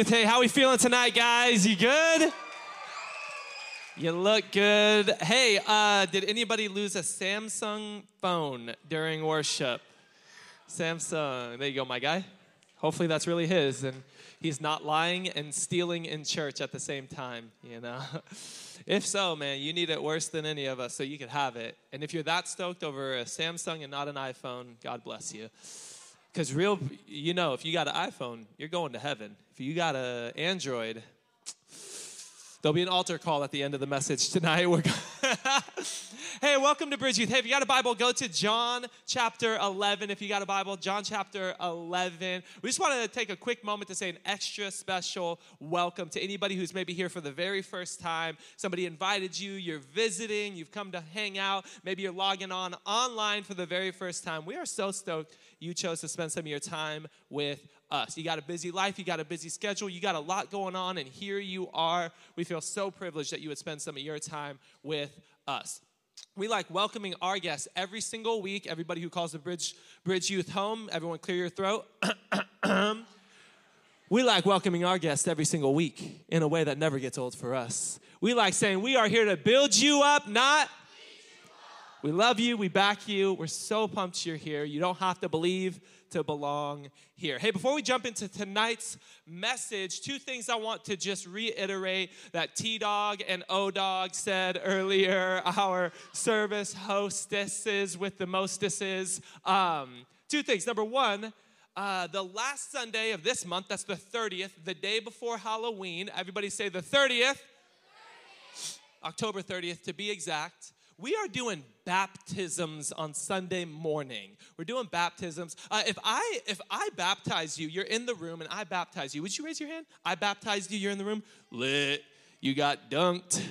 Youth. Hey, how we feeling tonight, guys? You good? You look good. Hey, uh, did anybody lose a Samsung phone during worship? Samsung. There you go, my guy. Hopefully that's really his and he's not lying and stealing in church at the same time, you know. if so, man, you need it worse than any of us so you can have it. And if you're that stoked over a Samsung and not an iPhone, God bless you. Because real, you know, if you got an iPhone, you're going to heaven. You got an Android, there'll be an altar call at the end of the message tonight. We're hey, welcome to Bridge Youth. Hey, if you got a Bible, go to John chapter 11. If you got a Bible, John chapter 11. We just want to take a quick moment to say an extra special welcome to anybody who's maybe here for the very first time. Somebody invited you, you're visiting, you've come to hang out, maybe you're logging on online for the very first time. We are so stoked you chose to spend some of your time with us. You got a busy life, you got a busy schedule, you got a lot going on, and here you are. We feel so privileged that you would spend some of your time with us. We like welcoming our guests every single week. Everybody who calls the Bridge, Bridge Youth home, everyone clear your throat. we like welcoming our guests every single week in a way that never gets old for us. We like saying, We are here to build you up, not we love you. We back you. We're so pumped you're here. You don't have to believe to belong here. Hey, before we jump into tonight's message, two things I want to just reiterate that T Dog and O Dog said earlier, our service hostesses with the mostesses. Um, two things. Number one, uh, the last Sunday of this month, that's the 30th, the day before Halloween. Everybody say the 30th. 30th. October 30th to be exact we are doing baptisms on Sunday morning. We're doing baptisms. Uh, if I if I baptize you, you're in the room, and I baptize you. Would you raise your hand? I baptized you. You're in the room. Lit. You got dunked.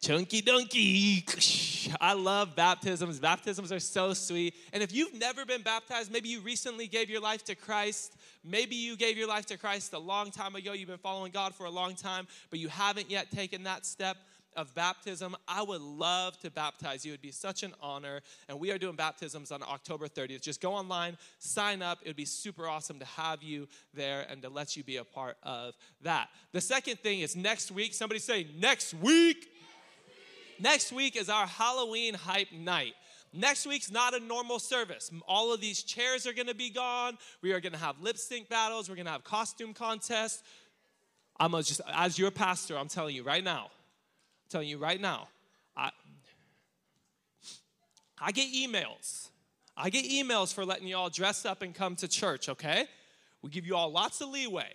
Chunky dunky. I love baptisms. Baptisms are so sweet. And if you've never been baptized, maybe you recently gave your life to Christ. Maybe you gave your life to Christ a long time ago. You've been following God for a long time, but you haven't yet taken that step of baptism, I would love to baptize you. It'd be such an honor. And we are doing baptisms on October 30th. Just go online, sign up. It would be super awesome to have you there and to let you be a part of that. The second thing is next week. Somebody say, next week. Next week is our Halloween hype night. Next week's not a normal service. All of these chairs are gonna be gone. We are gonna have lip sync battles. We're gonna have costume contests. I'm just, as your pastor, I'm telling you right now, telling you right now, I, I get emails. I get emails for letting y'all dress up and come to church, okay? We give you all lots of leeway.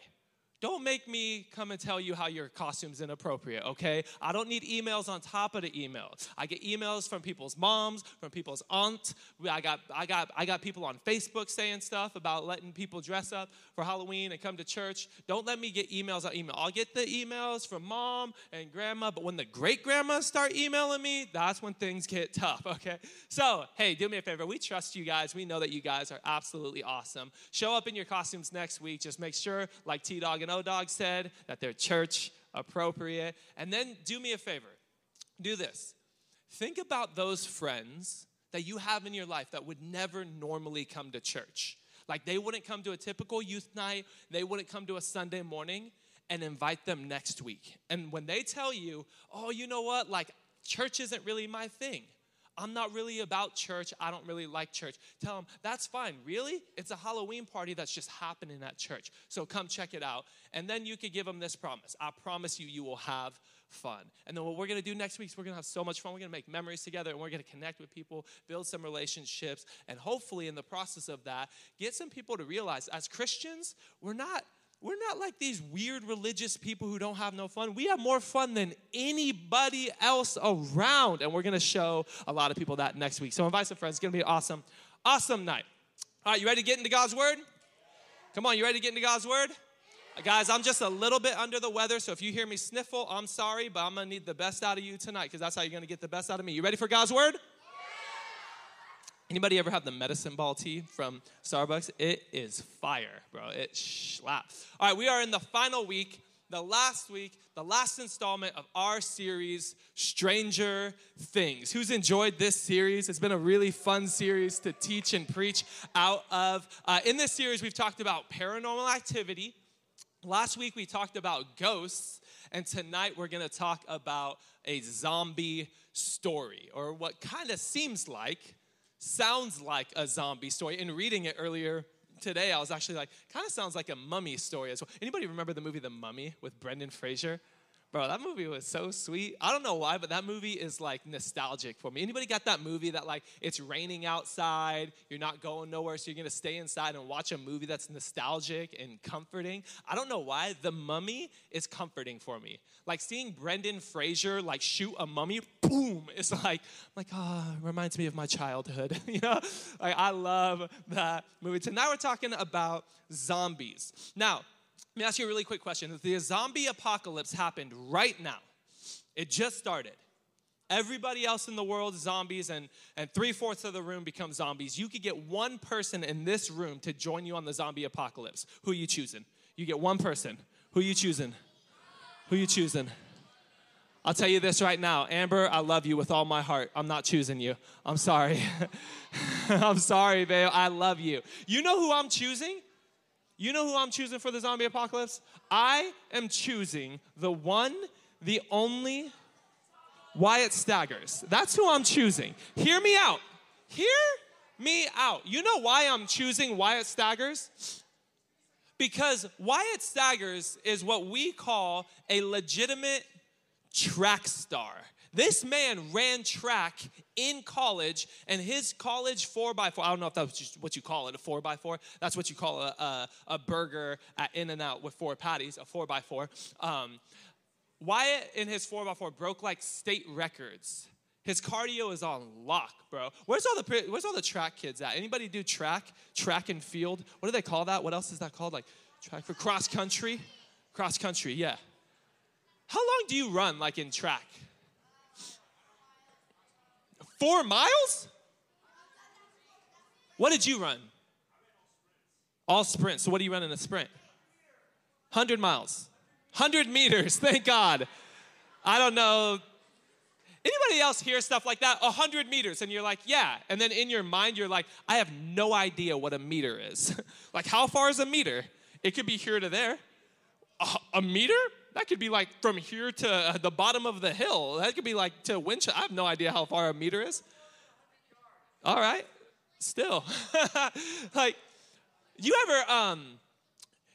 Don't make me come and tell you how your costume's inappropriate, okay? I don't need emails on top of the emails. I get emails from people's moms, from people's aunts. I got, I got, I got people on Facebook saying stuff about letting people dress up for Halloween and come to church. Don't let me get emails on email. I'll get the emails from mom and grandma, but when the great grandmas start emailing me, that's when things get tough, okay? So, hey, do me a favor. We trust you guys. We know that you guys are absolutely awesome. Show up in your costumes next week. Just make sure, like T Dog and O Dog said, that they're church appropriate. And then do me a favor do this. Think about those friends that you have in your life that would never normally come to church. Like they wouldn't come to a typical youth night, they wouldn't come to a Sunday morning and invite them next week. And when they tell you, oh, you know what, like church isn't really my thing. I'm not really about church. I don't really like church. Tell them, that's fine. Really? It's a Halloween party that's just happening at church. So come check it out. And then you could give them this promise I promise you, you will have fun. And then what we're gonna do next week is we're gonna have so much fun. We're gonna make memories together and we're gonna connect with people, build some relationships, and hopefully in the process of that, get some people to realize as Christians, we're not we're not like these weird religious people who don't have no fun. We have more fun than anybody else around. And we're to show a lot of people that next week. So invite some friends. It's to be an awesome, awesome night. All right, you ready to get into God's word? Come on, you ready to get into God's word? Guys, I'm just a little bit under the weather, so if you hear me sniffle, I'm sorry, but I'm gonna need the best out of you tonight because that's how you're gonna get the best out of me. You ready for God's word? Anybody ever have the medicine ball tea from Starbucks? It is fire, bro. It slaps. All right, we are in the final week, the last week, the last installment of our series, Stranger Things. Who's enjoyed this series? It's been a really fun series to teach and preach out of. Uh, in this series, we've talked about paranormal activity last week we talked about ghosts, and tonight we're gonna talk about a zombie story, or what kind of seems like, sounds like a zombie story. In reading it earlier today, I was actually like, kind of sounds like a mummy story as well. Anybody remember the movie The Mummy with Brendan Fraser? Bro, that movie was so sweet. I don't know why, but that movie is like nostalgic for me. Anybody got that movie that like it's raining outside, you're not going nowhere, so you're gonna stay inside and watch a movie that's nostalgic and comforting? I don't know why. The Mummy is comforting for me. Like seeing Brendan Fraser like shoot a mummy, boom! It's like like ah, oh, reminds me of my childhood. you know, like I love that movie. Tonight we're talking about zombies. Now me ask you a really quick question. If the zombie apocalypse happened right now, it just started. Everybody else in the world zombies, and, and three fourths of the room become zombies. You could get one person in this room to join you on the zombie apocalypse. Who you choosing? You get one person. Who you choosing? Who you choosing? I'll tell you this right now. Amber, I love you with all my heart. I'm not choosing you. I'm sorry. I'm sorry, babe. I love you. You know who I'm choosing? You know who I'm choosing for the zombie apocalypse? I am choosing the one, the only Wyatt Staggers. That's who I'm choosing. Hear me out. Hear me out. You know why I'm choosing Wyatt Staggers? Because Wyatt Staggers is what we call a legitimate track star. This man ran track in college, and his college 4x4, I don't know if that's what you call it, a 4x4. That's what you call a, a, a burger at In N Out with four patties, a 4x4. Um, Wyatt in his 4x4 broke like state records. His cardio is on lock, bro. Where's all the where's all the track kids at? Anybody do track, track and field? What do they call that? What else is that called? Like track for cross country, cross country. Yeah. How long do you run like in track? Four miles? What did you run? All sprint. So what do you run in a sprint? 100 miles. 100 meters. Thank God. I don't know. Anybody else hear stuff like that? 100 meters. And you're like, yeah. And then in your mind, you're like, I have no idea what a meter is. like, how far is a meter? It could be here to there. A, a meter? That could be like from here to uh, the bottom of the hill. That could be like to Winchester. I have no idea how far a meter is. All right, still, like, you ever um,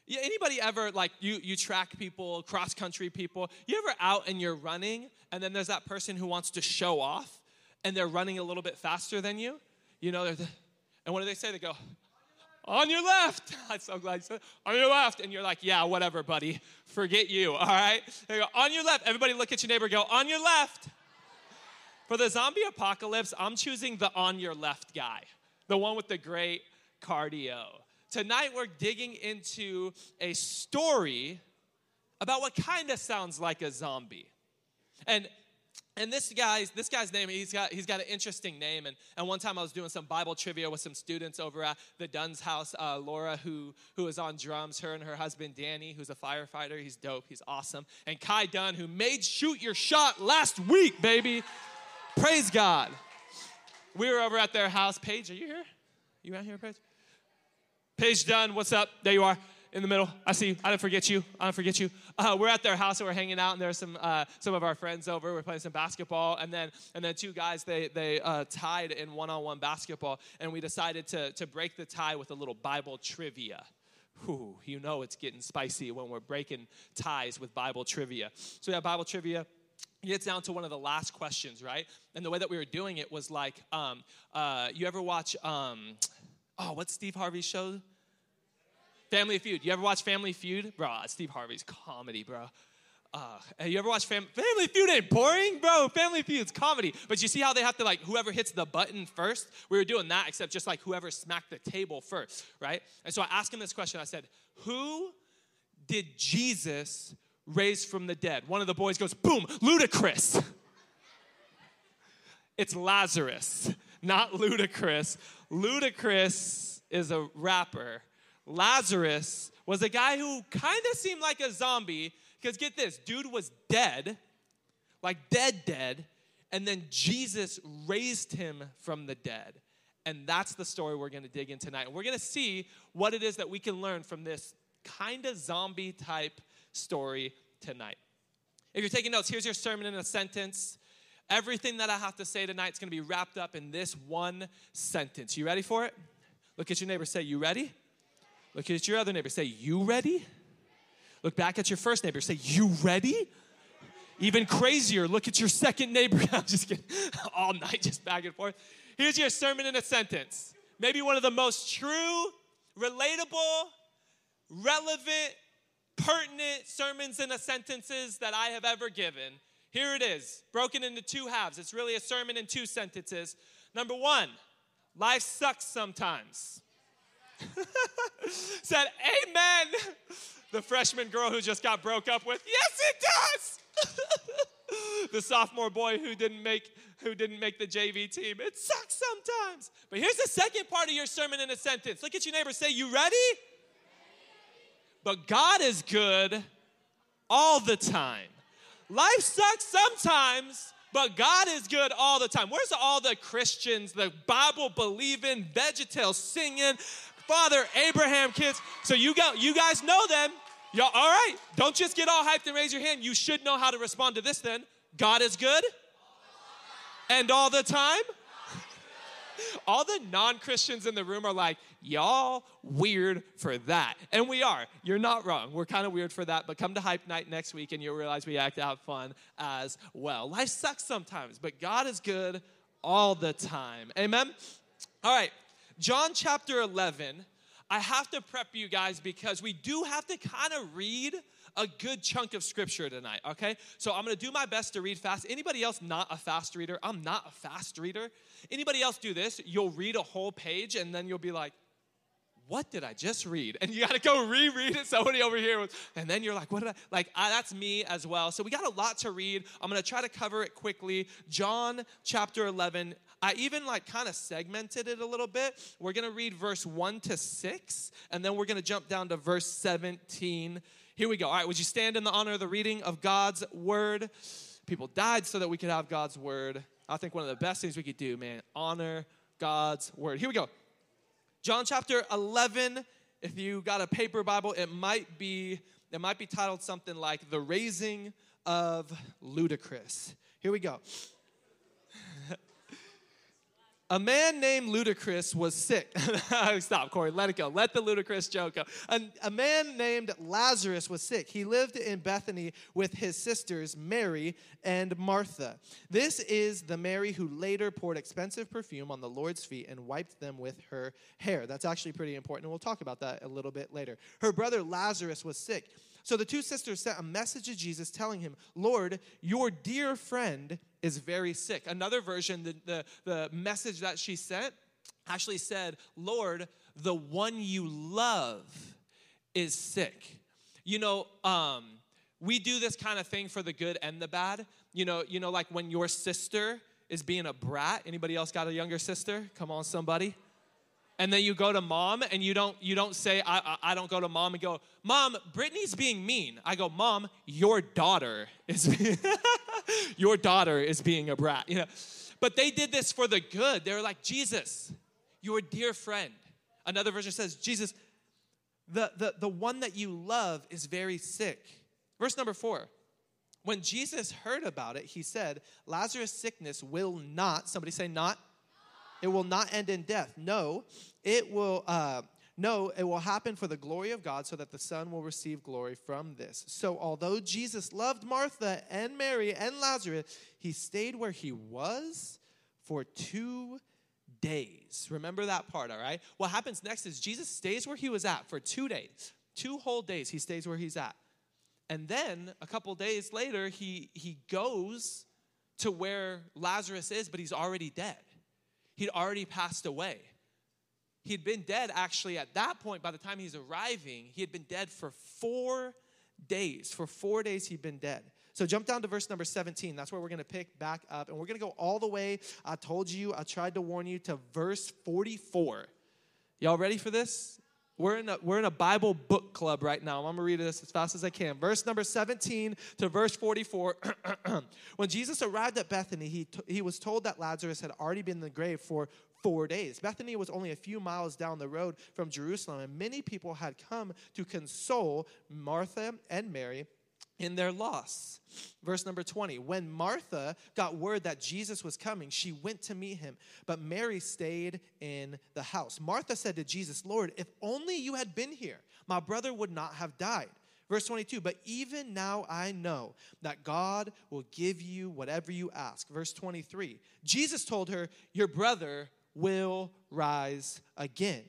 anybody ever like you you track people, cross country people? You ever out and you're running, and then there's that person who wants to show off, and they're running a little bit faster than you. You know, the, and what do they say? They go, on your left. I'm so glad you said, on your left. And you're like, yeah, whatever, buddy. Forget you, all right? Go, on your left. Everybody look at your neighbor, go, on your left. For the zombie apocalypse, I'm choosing the on your left guy, the one with the great cardio. Tonight, we're digging into a story about what kind of sounds like a zombie. And and this guy's this guy's name he's got he's got an interesting name. And, and one time i was doing some bible trivia with some students over at the dunn's house. Uh, laura who who is on drums her and her husband danny who's a firefighter he's dope he's awesome. And kai dunn who made shoot your shot last week baby. Praise god. We were over at their house. Paige are you here? You out here paige? Paige dunn what's up? There you are in the middle. I see you. I don't forget you. I don't forget you. Uh, we're at their house and we're hanging out, and there's some uh, some of our friends over. We're playing some basketball, and then and then two guys they they uh, tied in one-on-one basketball, and we decided to to break the tie with a little Bible trivia. Whew, you know it's getting spicy when we're breaking ties with Bible trivia. So we Bible trivia it gets down to one of the last questions, right? And the way that we were doing it was like, um, uh, you ever watch, um, oh, what's Steve Harvey's show? Family Feud. You ever watch Family Feud? Bro, Steve Harvey's comedy, bro. Uh, you ever watch Fam- Family Feud? Ain't boring, bro. Family Feud's comedy. But you see how they have to like whoever hits the button first. We were doing that, except just like whoever smacked the table first, right? And so I asked him this question. I said, "Who did Jesus raise from the dead?" One of the boys goes, "Boom, Ludacris." it's Lazarus, not Ludacris. Ludacris is a rapper Lazarus was a guy who kind of seemed like a zombie because get this, dude was dead, like dead, dead, and then Jesus raised him from the dead. And that's the story we're going to dig in tonight. And we're going to see what it is that we can learn from this kind of zombie type story tonight. If you're taking notes, here's your sermon in a sentence. Everything that I have to say tonight is going to be wrapped up in this one sentence. You ready for it? Look at your neighbor, say, You ready? Look at your other neighbor, say, You ready? Look back at your first neighbor, say, You ready? Even crazier, look at your second neighbor. I'm just kidding. All night, just back and forth. Here's your sermon in a sentence. Maybe one of the most true, relatable, relevant, pertinent sermons in a sentences that I have ever given. Here it is, broken into two halves. It's really a sermon in two sentences. Number one, life sucks sometimes. Said, Amen. The freshman girl who just got broke up with, yes, it does. the sophomore boy who didn't make who didn't make the JV team. It sucks sometimes. But here's the second part of your sermon in a sentence. Look at your neighbor, say, You ready? But God is good all the time. Life sucks sometimes, but God is good all the time. Where's all the Christians, the Bible believing, VeggieTales singing, Father Abraham kids? So you go, you guys know them. Y'all, all right. Don't just get all hyped and raise your hand. You should know how to respond to this then. God is good. And all the time. All the non Christians in the room are like, y'all weird for that. And we are. You're not wrong. We're kind of weird for that, but come to Hype Night next week and you'll realize we act out fun as well. Life sucks sometimes, but God is good all the time. Amen? All right, John chapter 11. I have to prep you guys because we do have to kind of read a good chunk of scripture tonight, okay? So I'm gonna do my best to read fast. Anybody else not a fast reader? I'm not a fast reader. Anybody else do this? You'll read a whole page and then you'll be like, what did I just read? And you got to go reread it. Somebody over here, was, and then you're like, what did I? Like, I, that's me as well. So we got a lot to read. I'm to try to cover it quickly. John chapter 11. I even like kind of segmented it a little bit. We're going to read verse 1 to 6, and then we're going to jump down to verse 17 here we go. All right, would you stand in the honor of the reading of God's word? People died so that we could have God's word. I think one of the best things we could do, man, honor God's word. Here we go. John chapter 11. If you got a paper Bible, it might be it might be titled something like The Raising of Ludicrous. Here we go. A man named Ludicrous was sick. Stop, Corey. Let it go. Let the ludicrous joke go. A, a, man named Lazarus was sick. He lived in Bethany with his sisters, Mary and Martha. This is the Mary who later poured expensive perfume on the Lord's feet and wiped them with her hair. That's actually pretty important, and we'll talk about that a little bit later. Her brother Lazarus was sick. So the two sisters sent a message to Jesus telling him, Lord, your dear friend is very sick. Another version, the, the, the message that she sent actually said, Lord, the one you love is sick. You know, um, we do this kind of thing for the good and the bad. You know, you know, like when your sister is being a brat. Anybody else got a younger sister? Come on, somebody and then you go to mom and you don't you don't say I, I, I don't go to mom and go mom brittany's being mean. I go mom your daughter is your daughter is being a brat you know. But they did this for the good. They were like jesus your dear friend. Another version says jesus the, the, the one that you love is very sick. Verse number four. When jesus heard about it he said lazarus sickness will not somebody say not it will not end in death. No, it will. Uh, no, it will happen for the glory of God so that the Son will receive glory from this. So, although Jesus loved Martha and Mary and Lazarus, he stayed where he was for two days. Remember that part, all right? What happens next is Jesus stays where he was at for two days. Two whole days, he stays where he's at. And then a couple days later, he, he goes to where Lazarus is, but he's already dead. He'd already passed away. He'd been dead actually at that point, by the time he's arriving, he had been dead for four days. For four days, he'd been dead. So jump down to verse number 17. That's where we're going to pick back up. And we're going to go all the way. I told you, I tried to warn you, to verse 44. Y'all ready for this? We're in, a, we're in a Bible book club right now. I'm to read this as fast as I can. Verse number 17 to verse 44. when Jesus arrived at Bethany, he, t- he was told that Lazarus had already been in the grave for four days. Bethany was only a few miles down the road from Jerusalem, and many people had come to console Martha and Mary in their loss. Verse number 20 When Martha got word that Jesus was coming, she went to meet him, but Mary stayed in the house. Martha said to Jesus, Lord, if only you had been here, my brother would not have died. Verse 22, but even now I know that God will give you whatever you ask. Verse 23, Jesus told her, Your brother will rise again.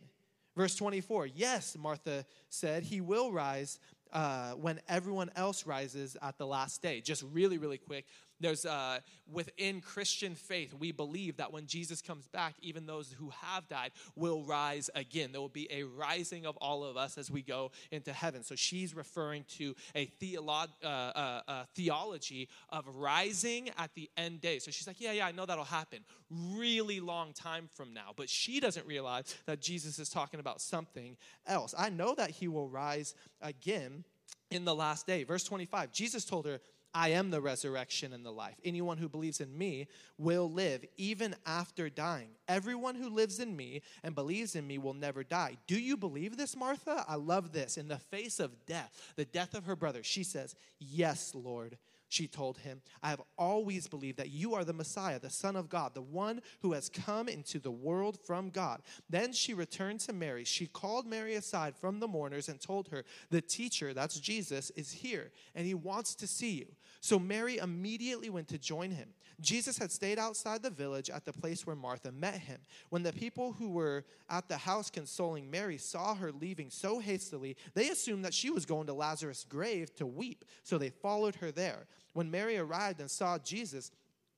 Verse 24, yes, Martha said, He will rise uh, when everyone else rises at the last day. Just really, really quick. There's uh, within Christian faith, we believe that when Jesus comes back, even those who have died will rise again. There will be a rising of all of us as we go into heaven. So she's referring to a theolo- uh, uh, theology of rising at the end day. So she's like, Yeah, yeah, I know that'll happen. Really long time from now. But she doesn't realize that Jesus is talking about something else. I know that he will rise again in the last day. Verse 25, Jesus told her, I am the resurrection and the life. Anyone who believes in me will live even after dying. Everyone who lives in me and believes in me will never die. Do you believe this, Martha? I love this. In the face of death, the death of her brother, she says, Yes, Lord she told him, I have always believed that you are the Messiah, the Son of God, the one who has come into the world from God. Then she returned to Mary. She called Mary aside from the mourners and told her, The teacher, that's Jesus, is here, and he wants to see you. So Mary immediately went to join him. Jesus had stayed outside the village at the place where Martha met him. When the people who were at the house consoling Mary saw her leaving so hastily, they assumed that she was going to Lazarus' grave to weep. So they followed her there. When Mary arrived and saw Jesus,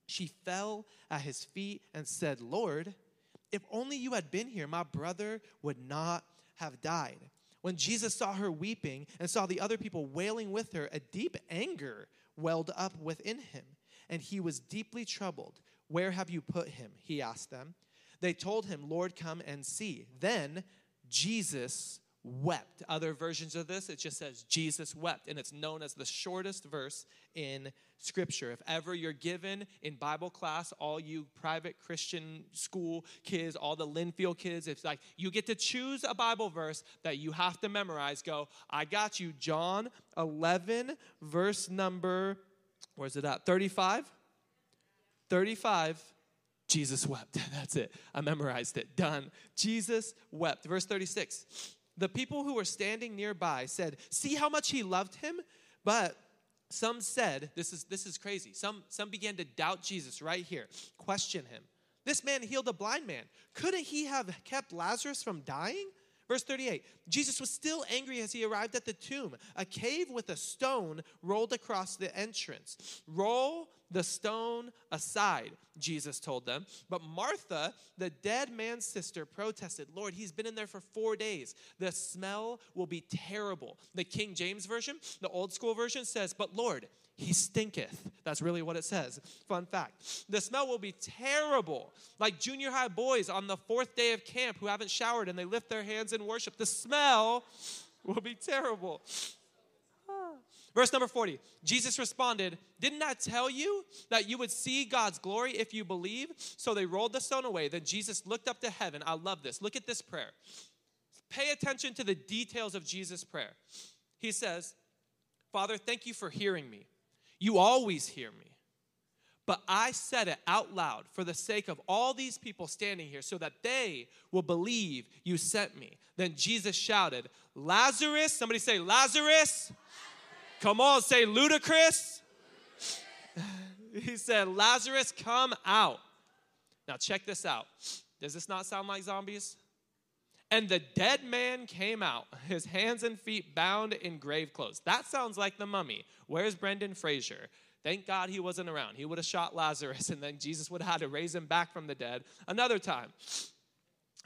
she fell at his feet and said, Lord, if only you had been here, my brother would not have died. When Jesus saw her weeping and saw the other people wailing with her, a deep anger welled up within him and he was deeply troubled. Where have you put him? He asked them. They told him, Lord, come and see. Then Jesus wept. Other versions of this, it just says Jesus wept, and it's known as the shortest verse in Scripture. If ever you're given in Bible class, all you private Christian school kids, all the Linfield kids, it's like you get to choose a Bible verse that you have to memorize. Go, I got you, John 11, verse number Where's it at? 35? 35. Jesus wept. That's it. I memorized it. Done. Jesus wept. Verse 36. The people who were standing nearby said, See how much he loved him? But some said, This is, this is crazy. Some, some began to doubt Jesus right here, question him. This man healed a blind man. Couldn't he have kept Lazarus from dying? Verse 38 Jesus was still angry as he arrived at the tomb. A cave with a stone rolled across the entrance. Roll the stone aside, Jesus told them. But Martha, the dead man's sister, protested, Lord, he's been in there for four days. The smell will be terrible. The King James Version, the old school version says, But Lord, he stinketh. That's really what it says. Fun fact. The smell will be terrible, like junior high boys on the fourth day of camp who haven't showered and they lift their hands in worship. The smell will be terrible. Ah. Verse number 40 Jesus responded, Didn't I tell you that you would see God's glory if you believe? So they rolled the stone away. Then Jesus looked up to heaven. I love this. Look at this prayer. Pay attention to the details of Jesus' prayer. He says, Father, thank you for hearing me. You always hear me. But I said it out loud for the sake of all these people standing here so that they will believe you sent me. Then Jesus shouted, Lazarus, somebody say, Lazarus. Lazarus. Come on, say ludicrous. he said, Lazarus, come out. Now, check this out. Does this not sound like zombies? And the dead man came out, his hands and feet bound in grave clothes. That sounds like the mummy. Where's Brendan Fraser? Thank God he wasn't around. He would have shot Lazarus, and then Jesus would have had to raise him back from the dead another time.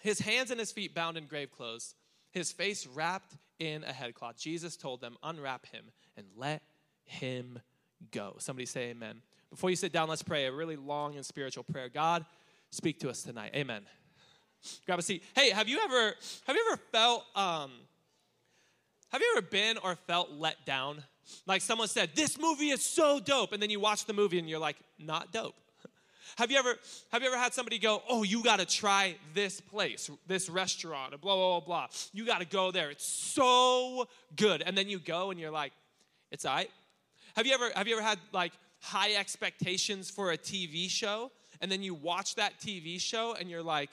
His hands and his feet bound in grave clothes, his face wrapped in a headcloth. Jesus told them, Unwrap him and let him go. Somebody say amen. Before you sit down, let's pray a really long and spiritual prayer. God, speak to us tonight. Amen. Grab a seat. Hey, have you ever have you ever felt um have you ever been or felt let down? Like someone said, "This movie is so dope," and then you watch the movie and you're like, "Not dope." Have you ever have you ever had somebody go, "Oh, you got to try this place, this restaurant, blah blah blah blah. You got to go there. It's so good." And then you go and you're like, "It's all right." Have you ever have you ever had like high expectations for a TV show and then you watch that TV show and you're like,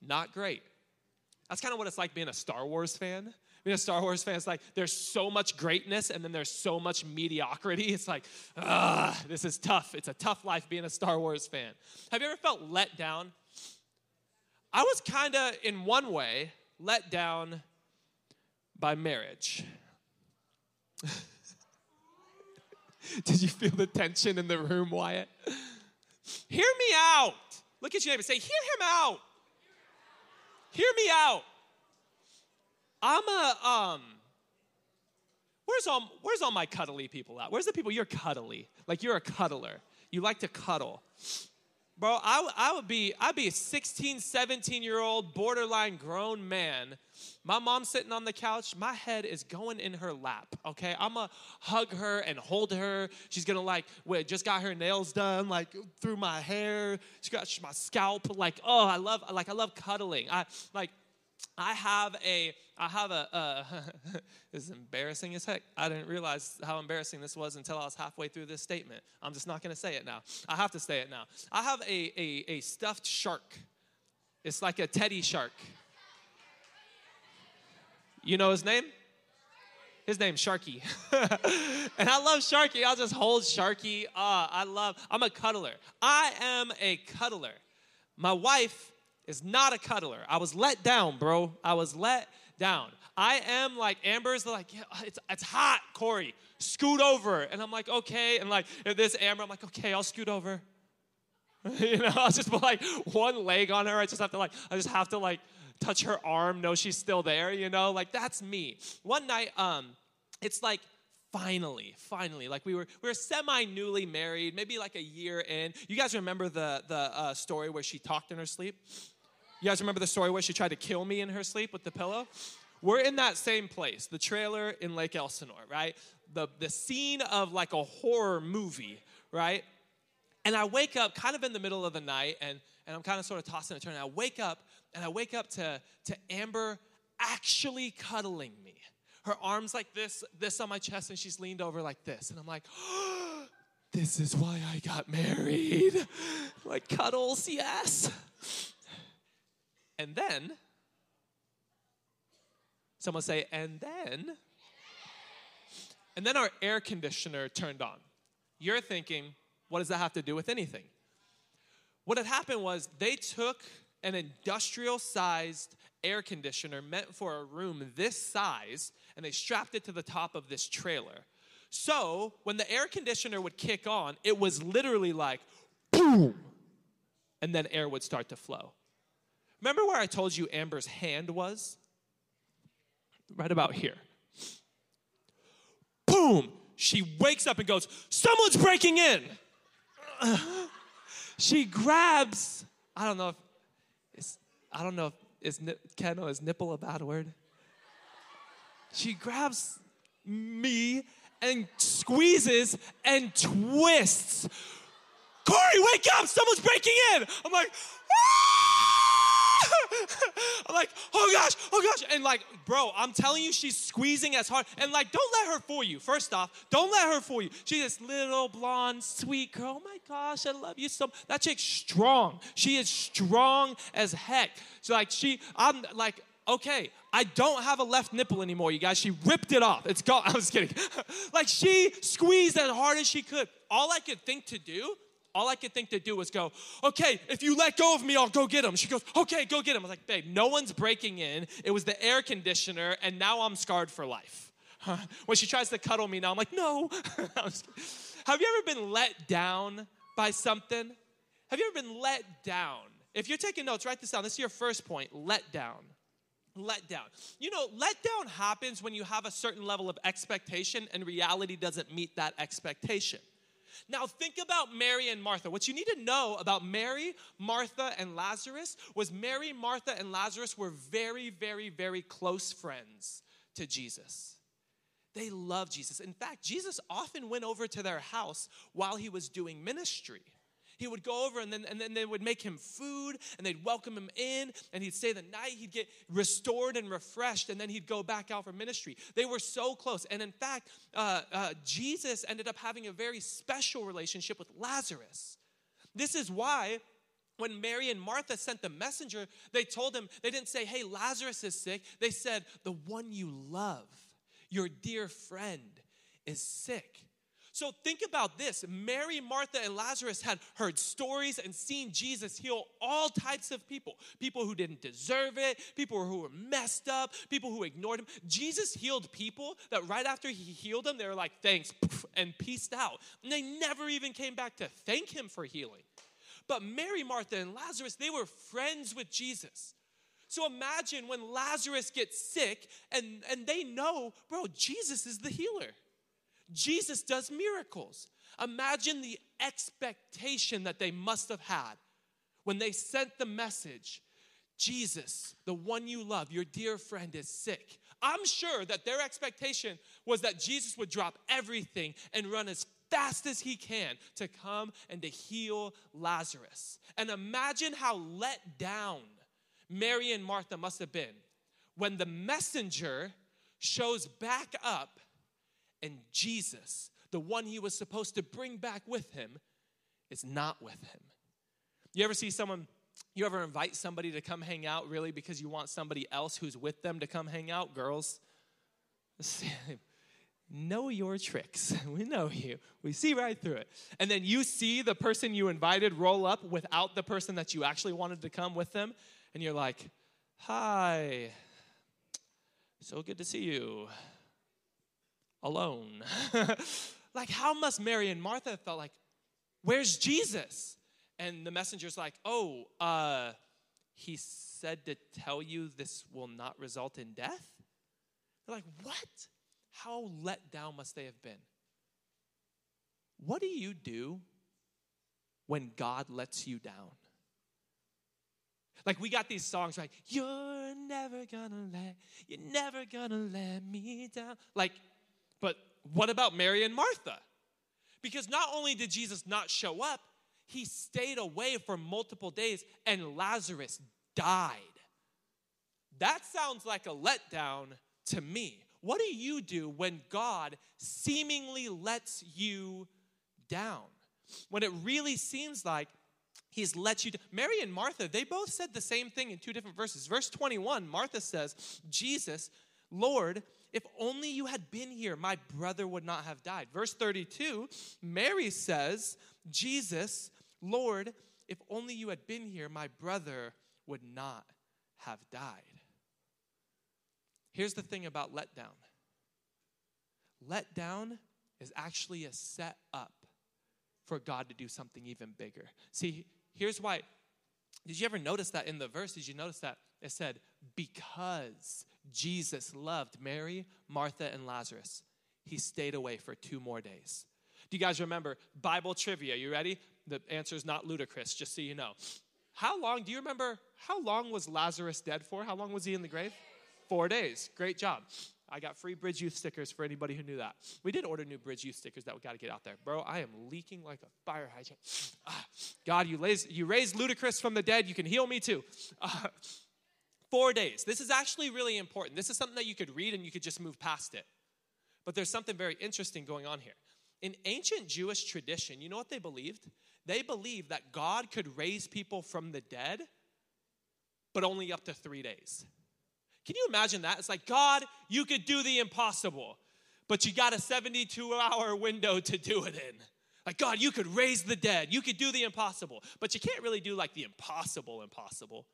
"Not great." That's kind of what it's like being a Star Wars fan. Being a Star Wars fan, it's like there's so much greatness and then there's so much mediocrity. It's like, ah, this is tough. It's a tough life being a Star Wars fan. Have you ever felt let down? I was kind of, in one way, let down by marriage. Did you feel the tension in the room, Wyatt? Hear me out. Look at your neighbor. Say, hear him out. Hear me out. I'm a um. Where's all Where's all my cuddly people at? Where's the people you're cuddly? Like you're a cuddler. You like to cuddle. Bro, I would be, I'd be a 16, 17 year old borderline grown man. My mom's sitting on the couch. My head is going in her lap, okay? I'm gonna hug her and hold her. She's gonna like, wait, just got her nails done, like through my hair. Got my scalp. Like, oh, I love, like, I love cuddling. I, like, I have a, I have a, uh, this is embarrassing as heck. I didn't realize how embarrassing this was until I was halfway through this statement. I'm just not going to say it now. I have to say it now. I have a, a, a stuffed shark. It's like a teddy shark. You know his name? His name's Sharky. and I love Sharky. I'll just hold Sharky. Ah, I love, I'm a cuddler. I am a cuddler. My wife is not a cuddler. I was let down, bro. I was let down. I am like Amber's like, yeah, it's, it's hot, Corey. Scoot over. And I'm like, okay. And like if this Amber, I'm like, okay, I'll scoot over. you know, I'll just put like one leg on her. I just have to like, I just have to like touch her arm, know she's still there, you know? Like that's me. One night, um, it's like finally finally like we were we were semi newly married maybe like a year in you guys remember the the uh, story where she talked in her sleep you guys remember the story where she tried to kill me in her sleep with the pillow? We're in that same place, the trailer in Lake Elsinore, right? The, the scene of like a horror movie, right? And I wake up kind of in the middle of the night and, and I'm kind of sort of tossing and turning. I wake up and I wake up to, to Amber actually cuddling me. Her arms like this, this on my chest, and she's leaned over like this. And I'm like, this is why I got married. Like cuddles, yes. And then, someone say, and then, and then our air conditioner turned on. You're thinking, what does that have to do with anything? What had happened was they took an industrial sized air conditioner meant for a room this size and they strapped it to the top of this trailer. So when the air conditioner would kick on, it was literally like boom, and then air would start to flow. Remember where I told you Amber's hand was? Right about here. Boom! She wakes up and goes, Someone's breaking in! she grabs, I don't know if it's, I don't know if is Ken, is nipple a bad word? She grabs me and squeezes and twists. Corey, wake up! Someone's breaking in! I'm like, ah! I'm like, oh gosh, oh gosh. And like, bro, I'm telling you, she's squeezing as hard. And like, don't let her fool you. First off, don't let her fool you. She's this little blonde, sweet girl. Oh my gosh, I love you so. That chick's strong. She is strong as heck. So like, she, I'm like, okay, I don't have a left nipple anymore, you guys. She ripped it off. It's gone. I was kidding. like she squeezed as hard as she could. All I could think to do all I could think to do was go, okay, if you let go of me, I'll go get him. She goes, okay, go get him. I was like, babe, no one's breaking in. It was the air conditioner, and now I'm scarred for life. when she tries to cuddle me now, I'm like, no. Have you ever been let down by something? Have you ever been let down? If you're taking notes, write this down. This is your first point let down. Let down. You know, let down happens when you have a certain level of expectation and reality doesn't meet that expectation. Now, think about Mary and Martha. What you need to know about Mary, Martha, and Lazarus was Mary, Martha, and Lazarus were very, very, very close friends to Jesus. They loved Jesus. In fact, Jesus often went over to their house while he was doing ministry. He would go over and then, and then they would make him food and they'd welcome him in and he'd stay the night. He'd get restored and refreshed and then he'd go back out for ministry. They were so close. And in fact, uh, uh, Jesus ended up having a very special relationship with Lazarus. This is why when Mary and Martha sent the messenger, they told him, they didn't say, hey, Lazarus is sick. They said, the one you love, your dear friend, is sick. So think about this Mary, Martha, and Lazarus had heard stories and seen Jesus heal all types of people people who didn't deserve it, people who were messed up, people who ignored him. Jesus healed people that right after he healed them, they were like, thanks, and peaced out. And they never even came back to thank him for healing. But Mary, Martha, and Lazarus, they were friends with Jesus. So imagine when Lazarus gets sick and, and they know, bro, Jesus is the healer. Jesus does miracles. Imagine the expectation that they must have had when they sent the message Jesus, the one you love, your dear friend is sick. I'm sure that their expectation was that Jesus would drop everything and run as fast as he can to come and to heal Lazarus. And imagine how let down Mary and Martha must have been when the messenger shows back up and Jesus, the one he was supposed to bring back with him, is not with him. You ever see someone, you ever invite somebody to come hang out really because you want somebody else who's with them to come hang out? Girls, know your tricks. We know you. We see right through it. And then you see the person you invited roll up without the person that you actually wanted to come with them, and you're like, Hi, so good to see you alone. like, how must Mary and Martha have felt like, where's Jesus? And the messenger's like, oh, uh, he said to tell you this will not result in death? They're like, what? How let down must they have been? What do you do when God lets you down? Like we got these songs, right? You're never gonna let, you're never gonna let me down. Like but what about Mary and Martha? Because not only did Jesus not show up, he stayed away for multiple days and Lazarus died. That sounds like a letdown to me. What do you do when God seemingly lets you down? When it really seems like he's let you down. Mary and Martha, they both said the same thing in two different verses. Verse 21, Martha says, Jesus, Lord, if only you had been here, my brother would not have died. Verse 32, Mary says, Jesus, Lord, if only you had been here, my brother would not have died. Here's the thing about letdown letdown is actually a set up for God to do something even bigger. See, here's why. Did you ever notice that in the verse? Did you notice that it said, because Jesus loved Mary, Martha, and Lazarus, he stayed away for two more days. Do you guys remember Bible trivia? You ready? The answer is not ludicrous, just so you know. How long, do you remember, how long was Lazarus dead for? How long was he in the grave? Four days. Great job. I got free Bridge Youth stickers for anybody who knew that. We did order new Bridge Youth stickers that we got to get out there. Bro, I am leaking like a fire hydrant. Ah, God, you raised, you from the dead. You can heal me too. Uh, Four days. This is actually really important. This is something that you could read and you could just move past it. But there's something very interesting going on here. In ancient Jewish tradition, you know what they believed? They believed that God could raise people from the dead, but only up to three days. Can you imagine that? It's like, God, you could do the impossible, but you got a 72 hour window to do it in. Like, God, you could raise the dead, you could do the impossible, but you can't really do like the impossible impossible.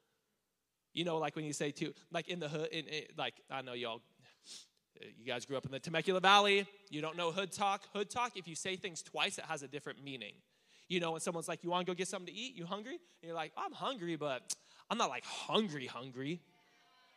You know, like when you say to, like in the hood, in, in, like I know y'all, you guys grew up in the Temecula Valley. You don't know hood talk. Hood talk, if you say things twice, it has a different meaning. You know, when someone's like, "You want to go get something to eat? You hungry?" And you're like, "I'm hungry, but I'm not like hungry, hungry."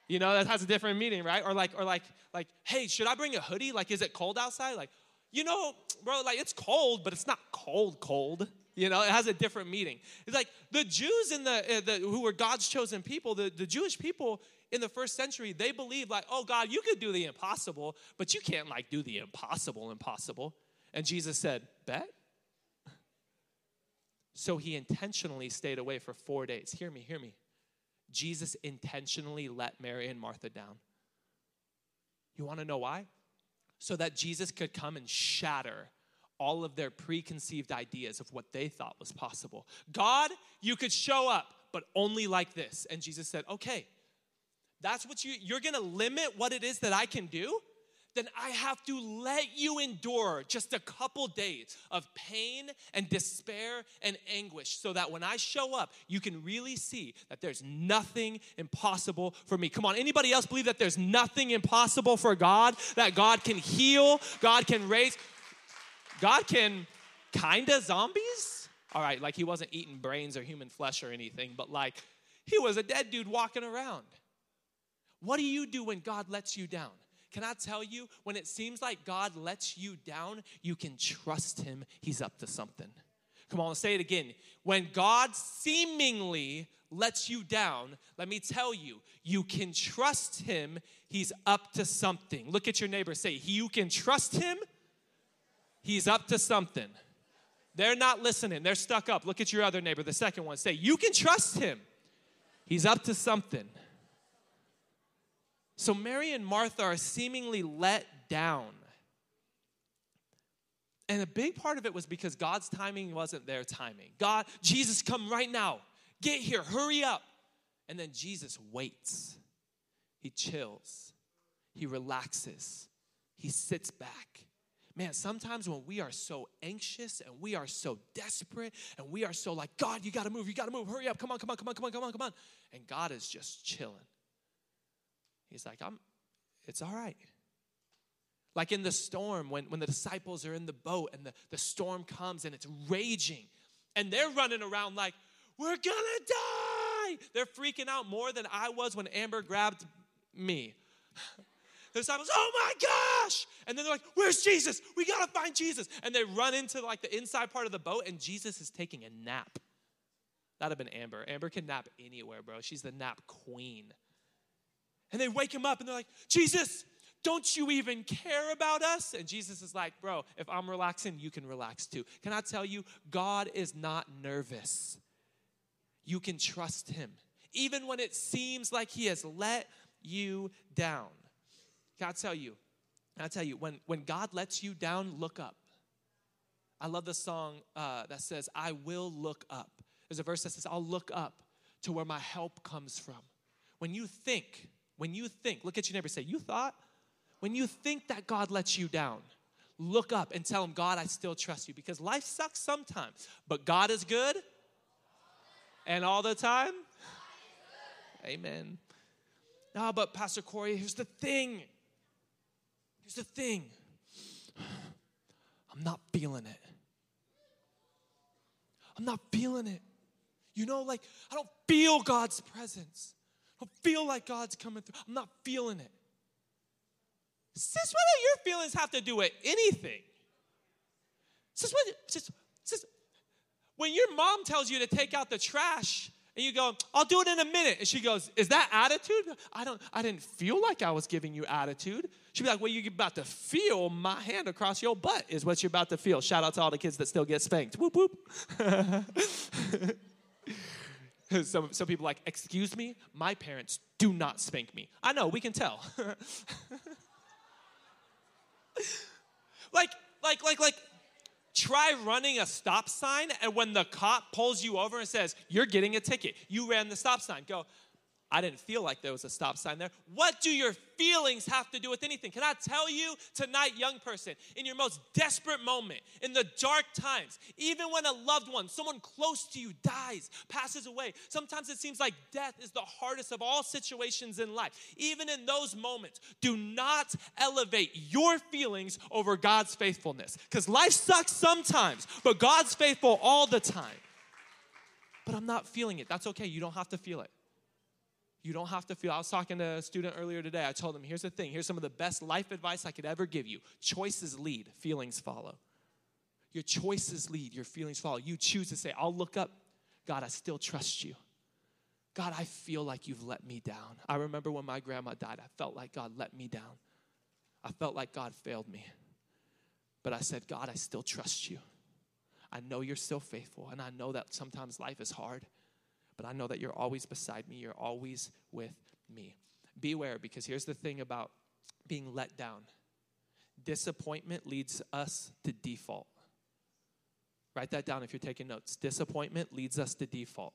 You know, that has a different meaning, right? Or like, or like, like, hey, should I bring a hoodie? Like, is it cold outside? Like, you know, bro, like it's cold, but it's not cold, cold. You know, it has a different meaning. It's like the Jews in the, uh, the who were God's chosen people, the, the Jewish people in the first century, they believed like, oh God, you could do the impossible, but you can't like do the impossible impossible. And Jesus said, bet. So he intentionally stayed away for four days. Hear me, hear me. Jesus intentionally let Mary and Martha down. You want to know why? So that Jesus could come and shatter all of their preconceived ideas of what they thought was possible. God, you could show up, but only like this. And Jesus said, okay, that's what you, you're gonna limit what it is that I can do? Then I have to let you endure just a couple days of pain and despair and anguish so that when I show up, you can really see that there's nothing impossible for me. Come on, anybody else believe that there's nothing impossible for God? That God can heal, God can raise, God can kinda zombies? All right, like he wasn't eating brains or human flesh or anything, but like he was a dead dude walking around. What do you do when God lets you down? Can I tell you, when it seems like God lets you down, you can trust Him. He's up to something. Come on, say it again. When God seemingly lets you down, let me tell you, you can trust Him. He's up to something. Look at your neighbor, say, You can trust Him. He's up to something. They're not listening, they're stuck up. Look at your other neighbor, the second one. Say, You can trust Him. He's up to something. So Mary and Martha are seemingly let down. And a big part of it was because God's timing wasn't their timing. God, Jesus, come right now. Get here, hurry up. And then Jesus waits. He chills. He relaxes. He sits back. Man, sometimes when we are so anxious and we are so desperate and we are so like, God, you gotta move, you gotta move, hurry up, come on, come on, come on, come on, come on, come on. And God is just chilling. He's like, I'm, it's all right. Like in the storm, when, when the disciples are in the boat and the, the storm comes and it's raging, and they're running around like, we're gonna die. They're freaking out more than I was when Amber grabbed me. The disciples, oh my gosh! And then they're like, where's Jesus? We gotta find Jesus. And they run into like the inside part of the boat, and Jesus is taking a nap. That'd have been Amber. Amber can nap anywhere, bro. She's the nap queen. And they wake him up and they're like, Jesus, don't you even care about us? And Jesus is like, Bro, if I'm relaxing, you can relax too. Can I tell you, God is not nervous. You can trust him, even when it seems like he has let you down. Can I tell you? Can I tell you, when, when God lets you down, look up. I love the song uh, that says, I will look up. There's a verse that says, I'll look up to where my help comes from. When you think, when you think, look at your neighbor say, You thought? When you think that God lets you down, look up and tell him, God, I still trust you because life sucks sometimes, but God is good and all the time. Amen. No, but Pastor Corey, here's the thing. Here's the thing. I'm not feeling it. I'm not feeling it. You know, like, I don't feel God's presence. I don't feel like God's coming through. I'm not feeling it. Sis, what do your feelings have to do with anything? Sis, what, sis, sis, when your mom tells you to take out the trash and you go, I'll do it in a minute. And she goes, Is that attitude? I don't, I didn't feel like I was giving you attitude. She'd be like, Well, you're about to feel my hand across your butt, is what you're about to feel. Shout out to all the kids that still get spanked. Whoop whoop. some, some people like, excuse me, my parents do not spank me. I know, we can tell. like, like, like, like, try running a stop sign, and when the cop pulls you over and says, You're getting a ticket, you ran the stop sign. Go, I didn't feel like there was a stop sign there. What do your feelings have to do with anything? Can I tell you tonight, young person, in your most desperate moment, in the dark times, even when a loved one, someone close to you dies, passes away, sometimes it seems like death is the hardest of all situations in life. Even in those moments, do not elevate your feelings over God's faithfulness because life sucks sometimes, but God's faithful all the time. But I'm not feeling it. That's okay. You don't have to feel it. You don't have to feel. I was talking to a student earlier today. I told him, here's the thing. Here's some of the best life advice I could ever give you. Choices lead, feelings follow. Your choices lead, your feelings follow. You choose to say, I'll look up. God, I still trust you. God, I feel like you've let me down. I remember when my grandma died, I felt like God let me down. I felt like God failed me. But I said, God, I still trust you. I know you're still faithful, and I know that sometimes life is hard, but I know that you're always beside me. You're always with me. Beware, because here's the thing about being let down disappointment leads us to default. Write that down if you're taking notes. Disappointment leads us to default.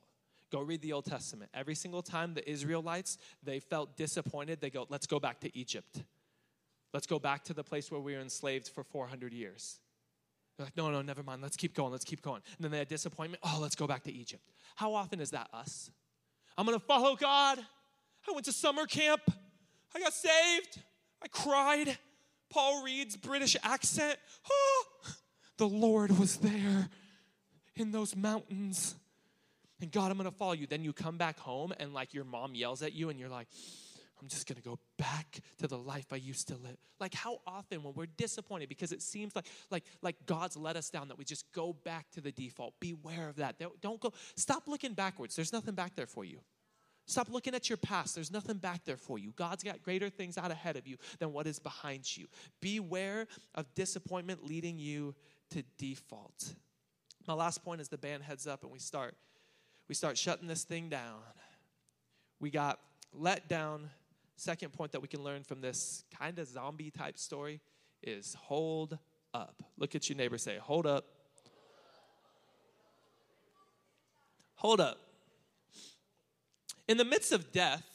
Go read the Old Testament. Every single time the Israelites, they felt disappointed, they go, let's go back to Egypt. Let's go back to the place where we were enslaved for 400 years. They're like, no, no, never mind. Let's keep going. Let's keep going. And then they had disappointment. Oh, let's go back to Egypt. How often is that us? I'm going to follow God. I went to summer camp. I got saved. I cried. Paul Reed's British accent. Oh, the Lord was there in those mountains. And God, I'm going to follow you. Then you come back home and like your mom yells at you and you're like, I'm just going to go back to the life I used to live. Like how often when we're disappointed because it seems like like like God's let us down that we just go back to the default. Beware of that. Don't go stop looking backwards. There's nothing back there for you. Stop looking at your past. There's nothing back there for you. God's got greater things out ahead of you than what is behind you. Beware of disappointment leading you to default. My last point is the band heads up and we start we start shutting this thing down. We got let down Second point that we can learn from this kind of zombie type story is hold up. Look at your neighbor say, hold up. Hold up. In the midst of death,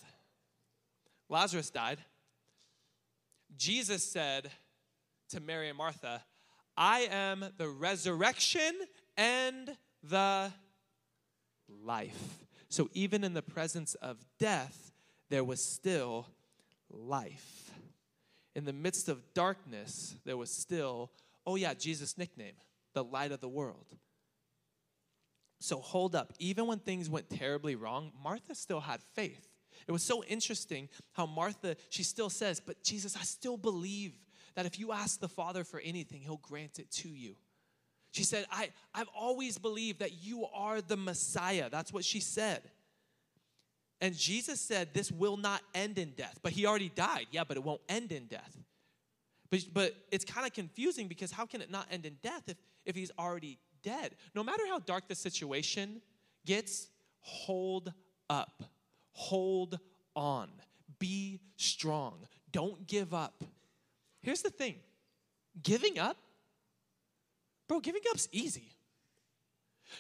Lazarus died. Jesus said to Mary and Martha, I am the resurrection and the life. So even in the presence of death, there was still life. In the midst of darkness, there was still, oh yeah, Jesus' nickname, the light of the world. So hold up. Even when things went terribly wrong, Martha still had faith. It was so interesting how Martha, she still says, But Jesus, I still believe that if you ask the Father for anything, he'll grant it to you. She said, I, I've always believed that you are the Messiah. That's what she said. And Jesus said, This will not end in death. But he already died. Yeah, but it won't end in death. But, but it's kind of confusing because how can it not end in death if, if he's already dead? No matter how dark the situation gets, hold up. Hold on. Be strong. Don't give up. Here's the thing giving up, bro, giving up's easy.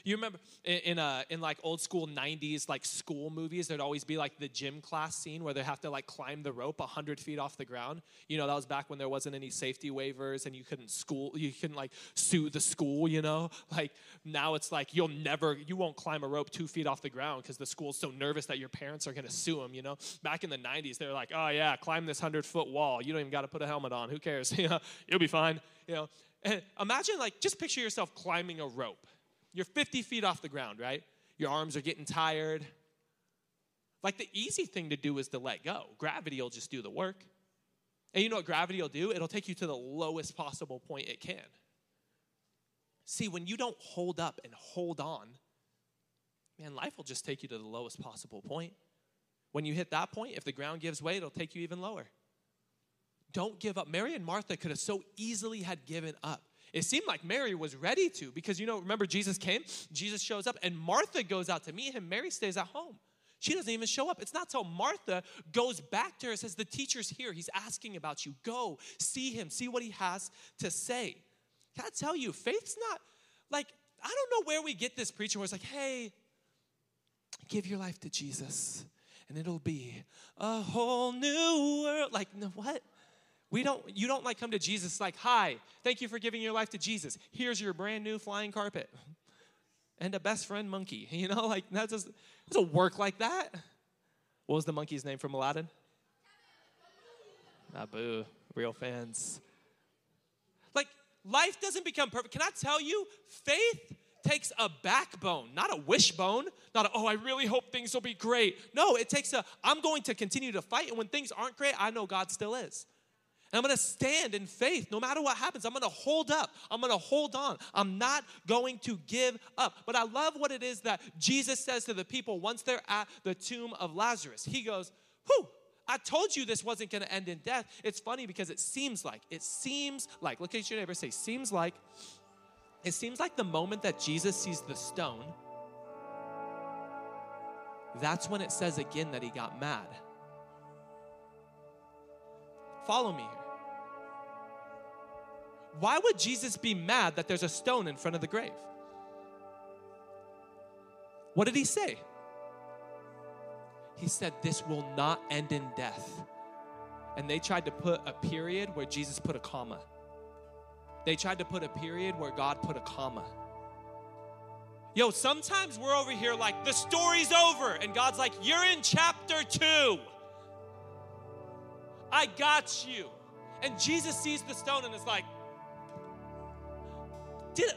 You remember in in, uh, in like old school '90s like school movies, there'd always be like the gym class scene where they have to like climb the rope hundred feet off the ground. You know that was back when there wasn't any safety waivers and you couldn't school, you couldn't like sue the school. You know, like now it's like you'll never, you won't climb a rope two feet off the ground because the school's so nervous that your parents are to sue them. You know, back in the '90s, they're like, oh yeah, climb this hundred foot wall. You don't even got to put a helmet on. Who cares? you know, you'll be fine. You know, and imagine like just picture yourself climbing a rope you're 50 feet off the ground, right? Your arms are getting tired. Like the easy thing to do is to let go. Gravity will just do the work. And you know what gravity will do? It'll take you to the lowest possible point it can. See, when you don't hold up and hold on, man, life will just take you to the lowest possible point. When you hit that point, if the ground gives way, it'll take you even lower. Don't give up. Mary and Martha could have so easily had given up. It seemed like Mary was ready to because you know, remember Jesus came, Jesus shows up, and Martha goes out to meet him. Mary stays at home. She doesn't even show up. It's not till Martha goes back to her and says, The teacher's here. He's asking about you. Go see him, see what he has to say. Can I tell you, faith's not like, I don't know where we get this preacher where it's like, hey, give your life to Jesus and it'll be a whole new world. Like, what? We don't, you don't like come to Jesus like, hi, thank you for giving your life to Jesus. Here's your brand new flying carpet and a best friend monkey. You know, like that doesn't, doesn't work like that. What was the monkey's name from Aladdin? Ah, Abu, real fans. Like life doesn't become perfect. Can I tell you, faith takes a backbone, not a wishbone, not a, oh, I really hope things will be great. No, it takes a, I'm going to continue to fight. And when things aren't great, I know God still is. And I'm going to stand in faith no matter what happens. I'm going to hold up. I'm going to hold on. I'm not going to give up. But I love what it is that Jesus says to the people once they're at the tomb of Lazarus. He goes, Whew, I told you this wasn't going to end in death. It's funny because it seems like, it seems like, look at your neighbor say, seems like, it seems like the moment that Jesus sees the stone, that's when it says again that he got mad. Follow me here. Why would Jesus be mad that there's a stone in front of the grave? What did he say? He said, This will not end in death. And they tried to put a period where Jesus put a comma. They tried to put a period where God put a comma. Yo, sometimes we're over here like, the story's over. And God's like, you're in chapter two. I got you. And Jesus sees the stone and is like, did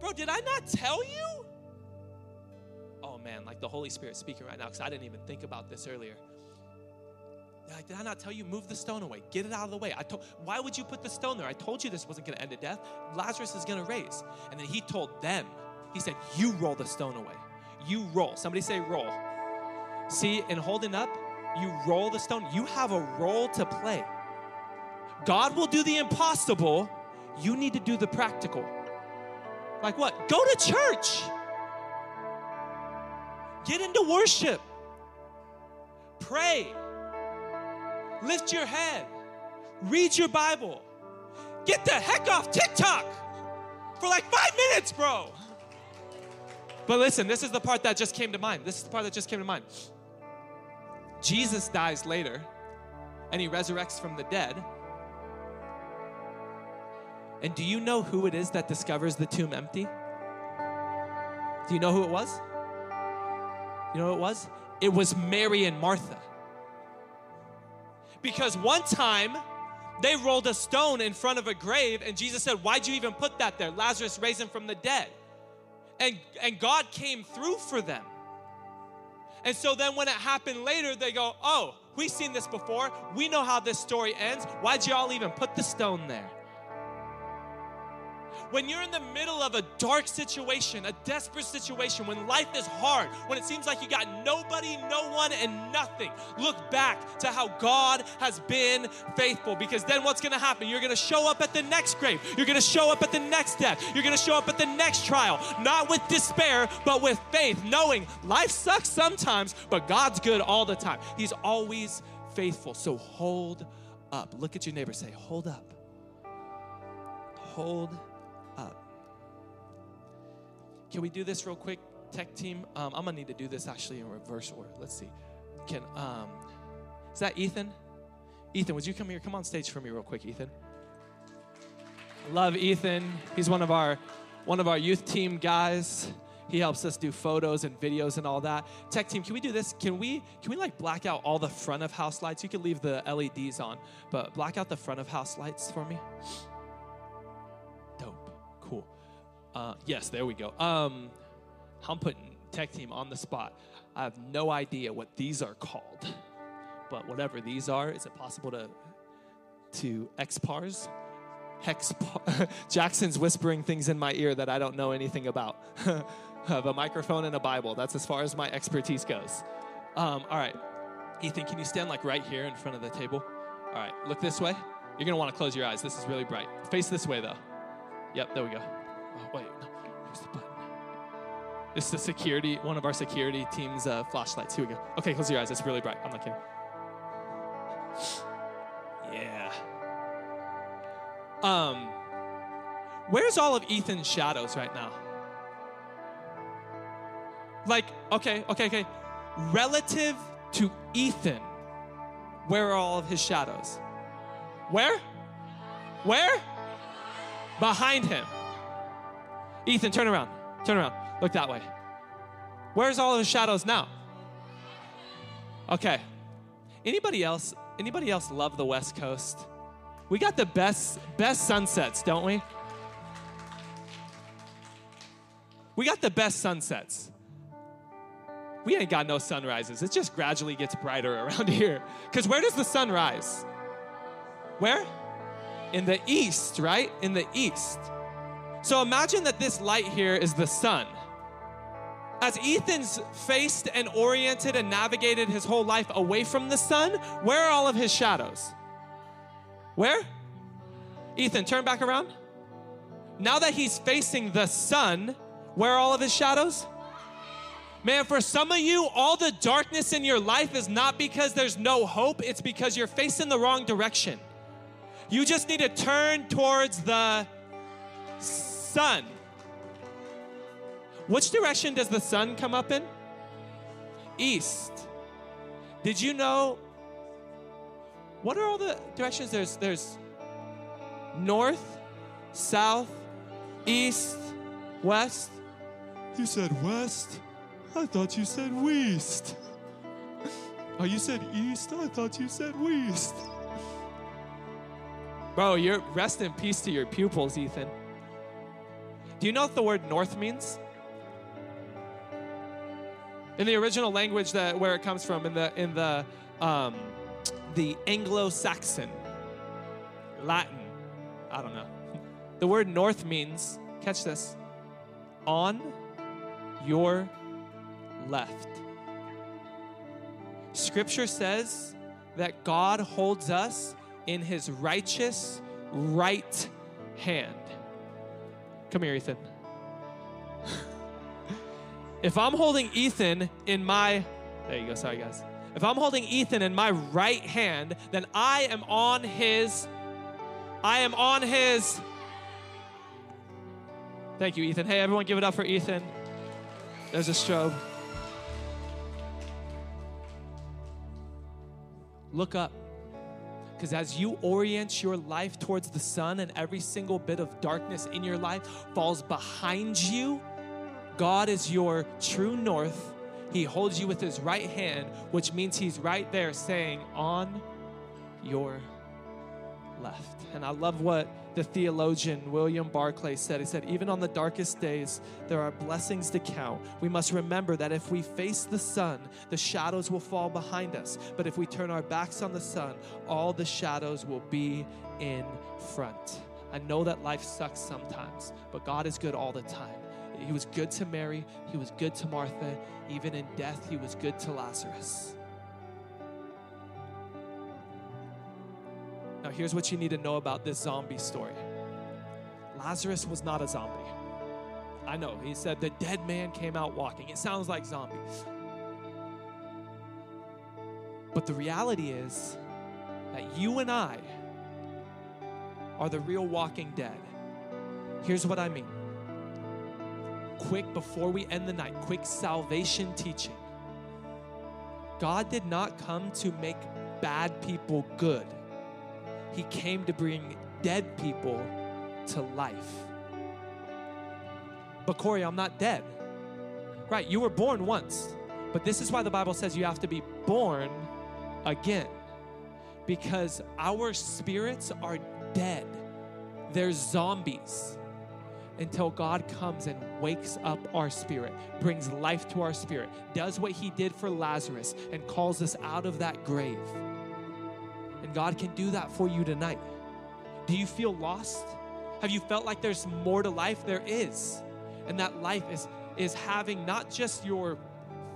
Bro, did I not tell you? Oh man, like the Holy Spirit speaking right now because I didn't even think about this earlier. Like, did I not tell you move the stone away? Get it out of the way. I told why would you put the stone there? I told you this wasn't gonna end in death. Lazarus is gonna raise. And then he told them, he said, You roll the stone away. You roll. Somebody say roll. See, in holding up, you roll the stone. You have a role to play. God will do the impossible. You need to do the practical. Like what? Go to church. Get into worship. Pray. Lift your head. Read your Bible. Get the heck off TikTok for like five minutes, bro. But listen, this is the part that just came to mind. This is the part that just came to mind. Jesus dies later and he resurrects from the dead. And do you know who it is that discovers the tomb empty? Do you know who it was? You know who it was? It was Mary and Martha. Because one time they rolled a stone in front of a grave, and Jesus said, Why'd you even put that there? Lazarus raised him from the dead. And, and God came through for them. And so then when it happened later, they go, Oh, we've seen this before. We know how this story ends. Why'd y'all even put the stone there? When you're in the middle of a dark situation, a desperate situation, when life is hard, when it seems like you got nobody, no one, and nothing, look back to how God has been faithful because then what's gonna happen? You're gonna show up at the next grave, you're gonna show up at the next death, you're gonna show up at the next trial, not with despair, but with faith, knowing life sucks sometimes, but God's good all the time. He's always faithful. So hold up. Look at your neighbor, say, Hold up. Hold can we do this real quick, tech team? Um, I'm gonna need to do this actually in reverse order. Let's see. Can um, is that Ethan? Ethan, would you come here? Come on stage for me real quick, Ethan. Love Ethan. He's one of our one of our youth team guys. He helps us do photos and videos and all that. Tech team, can we do this? Can we can we like black out all the front of house lights? You can leave the LEDs on, but black out the front of house lights for me. Uh, yes, there we go. Um, I'm putting tech team on the spot. I have no idea what these are called, but whatever these are, is it possible to to expars? Hex Jackson's whispering things in my ear that I don't know anything about. have a microphone and a Bible. That's as far as my expertise goes. Um, all right, Ethan, can you stand like right here in front of the table? All right, look this way. You're gonna want to close your eyes. This is really bright. Face this way though. Yep, there we go. Oh, wait, no. Where's the button? Is the security, one of our security team's uh, flashlights. Here we go. Okay, close your eyes. It's really bright. I'm not kidding. Yeah. Um, where's all of Ethan's shadows right now? Like, okay, okay, okay. Relative to Ethan, where are all of his shadows? Where? Where? Behind him. Ethan, turn around. Turn around. Look that way. Where's all of the shadows now? Okay. Anybody else? Anybody else love the West Coast? We got the best best sunsets, don't we? We got the best sunsets. We ain't got no sunrises. It just gradually gets brighter around here. Because where does the sun rise? Where? In the east, right? In the east. So imagine that this light here is the sun. As Ethan's faced and oriented and navigated his whole life away from the sun, where are all of his shadows? Where? Ethan, turn back around. Now that he's facing the sun, where are all of his shadows? Man, for some of you, all the darkness in your life is not because there's no hope, it's because you're facing the wrong direction. You just need to turn towards the sun. Which direction does the sun come up in? East. Did you know? What are all the directions? There's there's north, south, east, west. You said west? I thought you said west. Oh, you said east? I thought you said west. Bro, you're rest in peace to your pupils, Ethan. Do you know what the word north means? In the original language that where it comes from, in the in the um, the Anglo-Saxon, Latin, I don't know. The word north means, catch this, on your left. Scripture says that God holds us in his righteous right hand. Come here, Ethan. if I'm holding Ethan in my, there you go, sorry guys. If I'm holding Ethan in my right hand, then I am on his, I am on his. Thank you, Ethan. Hey, everyone, give it up for Ethan. There's a strobe. Look up. Because as you orient your life towards the sun and every single bit of darkness in your life falls behind you, God is your true north. He holds you with his right hand, which means he's right there saying, On your left. And I love what the theologian William Barclay said. He said, Even on the darkest days, there are blessings to count. We must remember that if we face the sun, the shadows will fall behind us. But if we turn our backs on the sun, all the shadows will be in front. I know that life sucks sometimes, but God is good all the time. He was good to Mary, He was good to Martha. Even in death, He was good to Lazarus. Now, here's what you need to know about this zombie story Lazarus was not a zombie. I know, he said the dead man came out walking. It sounds like zombies. But the reality is that you and I are the real walking dead. Here's what I mean. Quick, before we end the night, quick salvation teaching. God did not come to make bad people good. He came to bring dead people to life. But Corey, I'm not dead. Right, you were born once. But this is why the Bible says you have to be born again. Because our spirits are dead. They're zombies until God comes and wakes up our spirit, brings life to our spirit, does what He did for Lazarus, and calls us out of that grave. God can do that for you tonight. Do you feel lost? Have you felt like there's more to life? There is. And that life is, is having not just your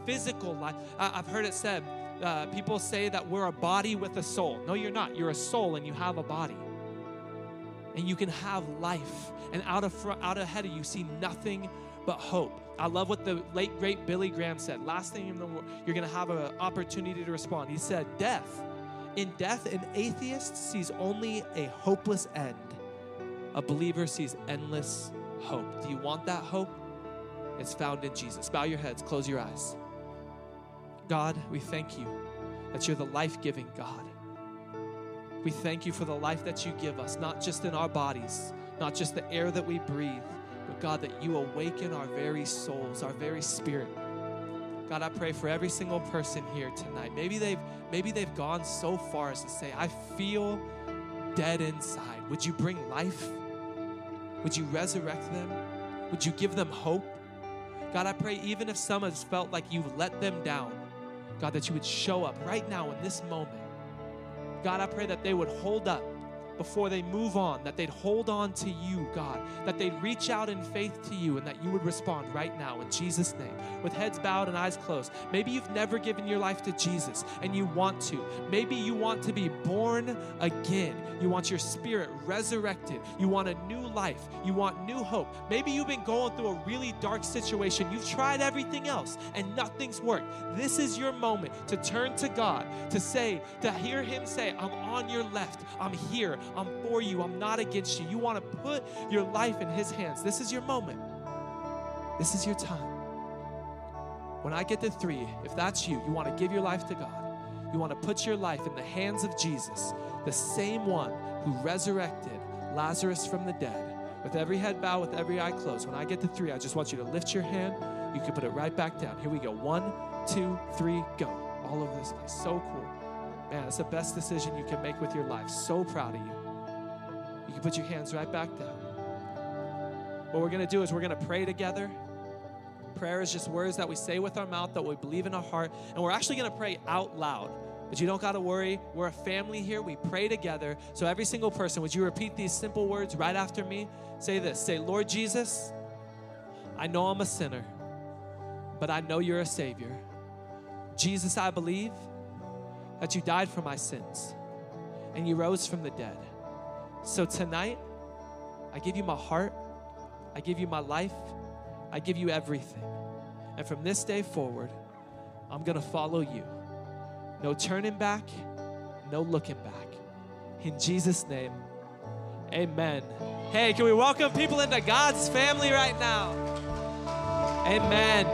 physical life. I, have heard it said, uh, people say that we're a body with a soul. No, you're not. You're a soul and you have a body. And you can have life. And out of front, out ahead of you, see nothing but hope. I love what the late great Billy Graham said. Last thing in the world, you're going to have an opportunity to respond. He said, "Death in death, an atheist sees only a hopeless end. A believer sees endless hope. Do you want that hope? It's found in Jesus. Bow your heads, close your eyes. God, we thank you that you're the life giving God. We thank you for the life that you give us, not just in our bodies, not just the air that we breathe, but God, that you awaken our very souls, our very spirit. God, I pray for every single person here tonight. Maybe they've maybe they've gone so far as to say, I feel dead inside. Would you bring life? Would you resurrect them? Would you give them hope? God, I pray even if some has felt like you've let them down, God, that you would show up right now in this moment. God, I pray that they would hold up before they move on, that they'd hold on to you, God, that they'd reach out in faith to you, and that you would respond right now in Jesus' name, with heads bowed and eyes closed. Maybe you've never given your life to Jesus and you want to. Maybe you want to be born again. You want your spirit resurrected. You want a new life. You want new hope. Maybe you've been going through a really dark situation. You've tried everything else and nothing's worked. This is your moment to turn to God, to say, to hear Him say, I'm on your left. I'm here. I'm for you. I'm not against you. You want to put your life in His hands. This is your moment. This is your time. When I get to three, if that's you, you want to give your life to God. You want to put your life in the hands of Jesus, the same one who resurrected Lazarus from the dead. With every head bowed, with every eye closed. When I get to three, I just want you to lift your hand. You can put it right back down. Here we go. One, two, three, go. All over this place. So cool. Man, it's the best decision you can make with your life. So proud of you. Can put your hands right back down. What we're going to do is we're going to pray together. Prayer is just words that we say with our mouth, that we believe in our heart, and we're actually going to pray out loud. But you don't got to worry. We're a family here. We pray together. So, every single person, would you repeat these simple words right after me? Say this Say, Lord Jesus, I know I'm a sinner, but I know you're a Savior. Jesus, I believe that you died for my sins and you rose from the dead. So, tonight, I give you my heart, I give you my life, I give you everything. And from this day forward, I'm going to follow you. No turning back, no looking back. In Jesus' name, amen. Hey, can we welcome people into God's family right now? Amen.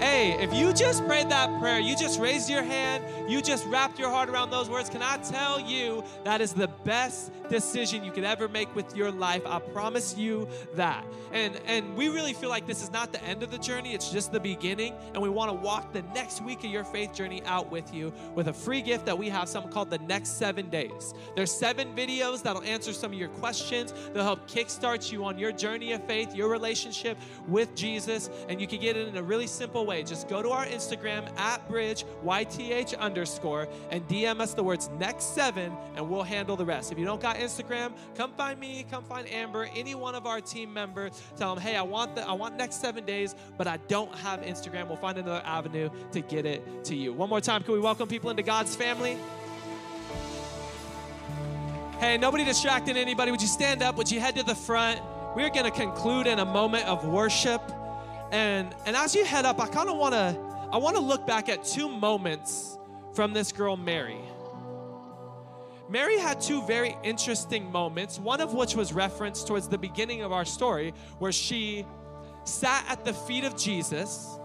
Hey, if you just prayed that prayer, you just raised your hand, you just wrapped your heart around those words, can I tell you that is the best decision you could ever make with your life? I promise you that. And and we really feel like this is not the end of the journey, it's just the beginning, and we want to walk the next week of your faith journey out with you with a free gift that we have something called the next 7 days. There's 7 videos that'll answer some of your questions. They'll help kickstart you on your journey of faith, your relationship with Jesus, and you can get it in a really simple way. Just go to our Instagram at bridge YTH underscore and DM us the words next seven, and we'll handle the rest. If you don't got Instagram, come find me, come find Amber, any one of our team members. Tell them, hey, I want the I want next seven days, but I don't have Instagram. We'll find another avenue to get it to you. One more time, can we welcome people into God's family? Hey, nobody distracting anybody. Would you stand up? Would you head to the front? We're going to conclude in a moment of worship. And and as you head up, I kind of want to I want to look back at two moments from this girl Mary. Mary had two very interesting moments, one of which was referenced towards the beginning of our story, where she sat at the feet of Jesus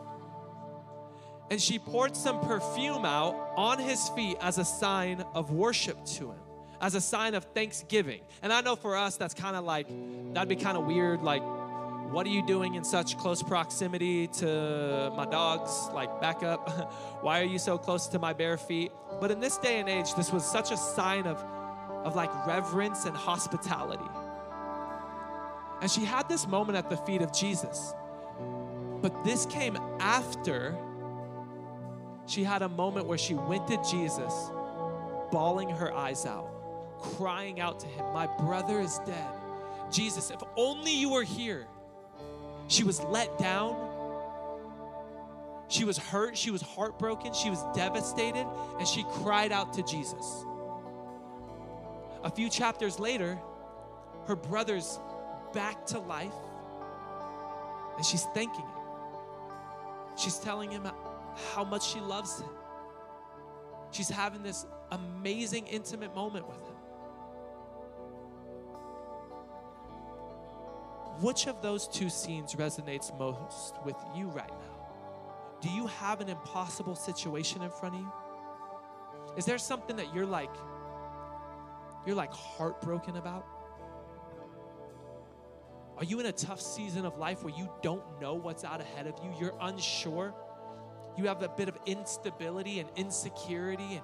and she poured some perfume out on his feet as a sign of worship to him, as a sign of thanksgiving. And I know for us, that's kind of like, that'd be kind of weird. Like, what are you doing in such close proximity to my dogs? Like, back up. Why are you so close to my bare feet? But in this day and age, this was such a sign of, of like reverence and hospitality. And she had this moment at the feet of Jesus. But this came after she had a moment where she went to Jesus, bawling her eyes out, crying out to him, My brother is dead. Jesus, if only you were here. She was let down. She was hurt. She was heartbroken. She was devastated. And she cried out to Jesus. A few chapters later, her brother's back to life. And she's thanking him. She's telling him how much she loves him. She's having this amazing, intimate moment with him. Which of those two scenes resonates most with you right now? Do you have an impossible situation in front of you? Is there something that you're like you're like heartbroken about? Are you in a tough season of life where you don't know what's out ahead of you? You're unsure. You have a bit of instability and insecurity and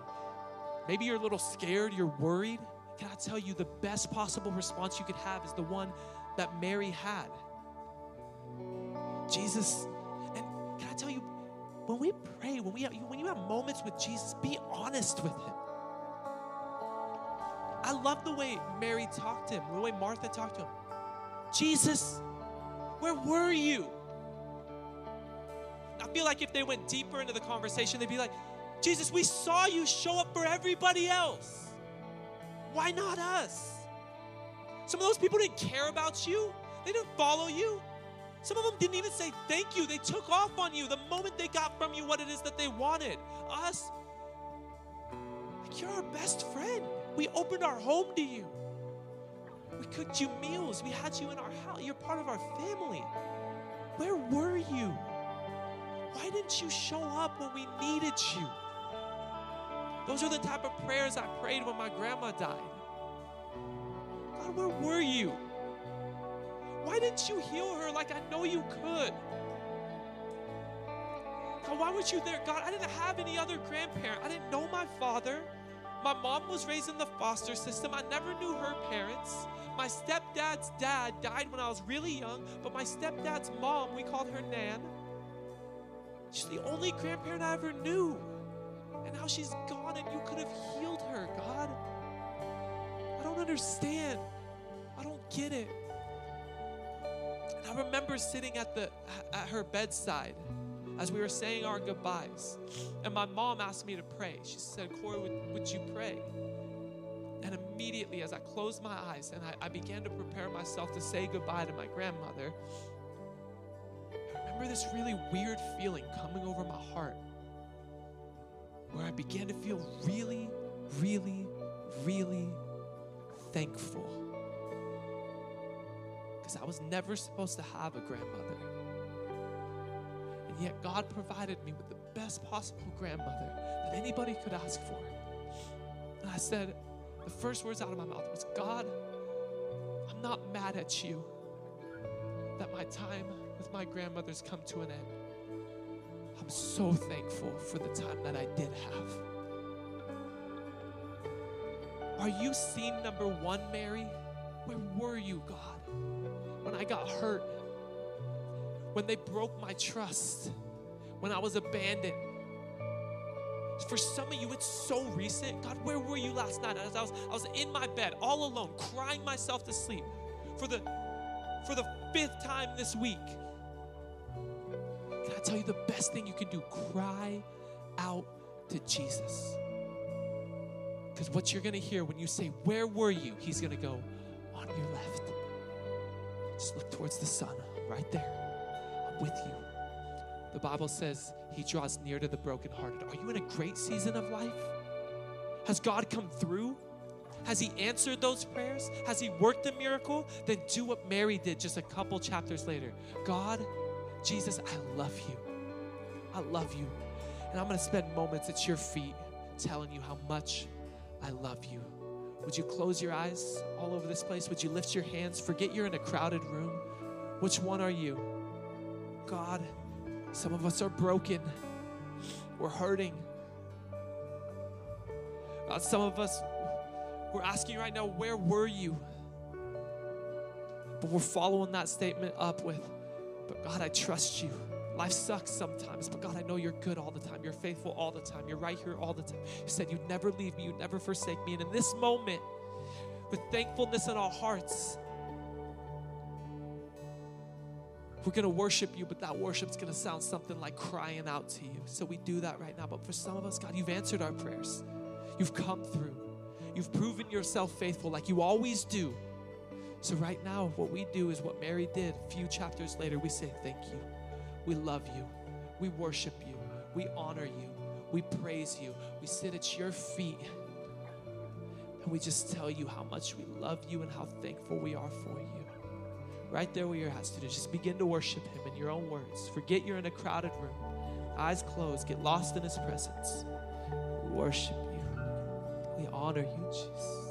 maybe you're a little scared, you're worried. Can I tell you the best possible response you could have is the one that Mary had. Jesus, and can I tell you, when we pray, when we have, when you have moments with Jesus, be honest with Him. I love the way Mary talked to him, the way Martha talked to him. Jesus, where were you? I feel like if they went deeper into the conversation, they'd be like, Jesus, we saw you show up for everybody else. Why not us? Some of those people didn't care about you, they didn't follow you. Some of them didn't even say thank you. They took off on you the moment they got from you what it is that they wanted. Us, like you're our best friend. We opened our home to you. We cooked you meals. We had you in our house. You're part of our family. Where were you? Why didn't you show up when we needed you? Those are the type of prayers I prayed when my grandma died. God, where were you? Why didn't you heal her like I know you could? God, why weren't you there? God, I didn't have any other grandparent. I didn't know my father. My mom was raised in the foster system. I never knew her parents. My stepdad's dad died when I was really young, but my stepdad's mom, we called her Nan. She's the only grandparent I ever knew. And now she's gone, and you could have healed her, God. I don't understand. Get it. And I remember sitting at the at her bedside as we were saying our goodbyes. And my mom asked me to pray. She said, Corey, would, would you pray? And immediately, as I closed my eyes and I, I began to prepare myself to say goodbye to my grandmother, I remember this really weird feeling coming over my heart where I began to feel really, really, really thankful. Because I was never supposed to have a grandmother. And yet, God provided me with the best possible grandmother that anybody could ask for. And I said, the first words out of my mouth was, God, I'm not mad at you that my time with my grandmother's come to an end. I'm so thankful for the time that I did have. Are you scene number one, Mary? Where were you, God? I got hurt, when they broke my trust, when I was abandoned. For some of you, it's so recent. God, where were you last night? As I was, I was in my bed, all alone, crying myself to sleep for the for the fifth time this week. Can I tell you the best thing you can do? Cry out to Jesus. Because what you're gonna hear when you say, Where were you? He's gonna go, On your left. Just look towards the sun, right there. I'm with you. The Bible says he draws near to the brokenhearted. Are you in a great season of life? Has God come through? Has he answered those prayers? Has he worked a miracle? Then do what Mary did just a couple chapters later. God, Jesus, I love you. I love you. And I'm going to spend moments at your feet telling you how much I love you. Would you close your eyes all over this place? Would you lift your hands? Forget you're in a crowded room. Which one are you? God, some of us are broken. We're hurting. God, some of us, we're asking right now, where were you? But we're following that statement up with, but God, I trust you. Life sucks sometimes, but God, I know you're good all the time. You're faithful all the time. You're right here all the time. You said you'd never leave me, you'd never forsake me. And in this moment, with thankfulness in our hearts, we're going to worship you, but that worship's going to sound something like crying out to you. So we do that right now. But for some of us, God, you've answered our prayers. You've come through. You've proven yourself faithful like you always do. So right now, what we do is what Mary did a few chapters later. We say, Thank you. We love you. We worship you. We honor you. We praise you. We sit at your feet. And we just tell you how much we love you and how thankful we are for you. Right there where you're at, students, just begin to worship Him in your own words. Forget you're in a crowded room. Eyes closed. Get lost in His presence. We worship you. We honor you, Jesus.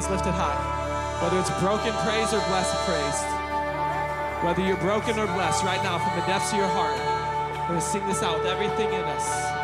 hands lifted high. Whether it's broken praise or blessed praise, whether you're broken or blessed right now from the depths of your heart, we're going to sing this out with everything in us.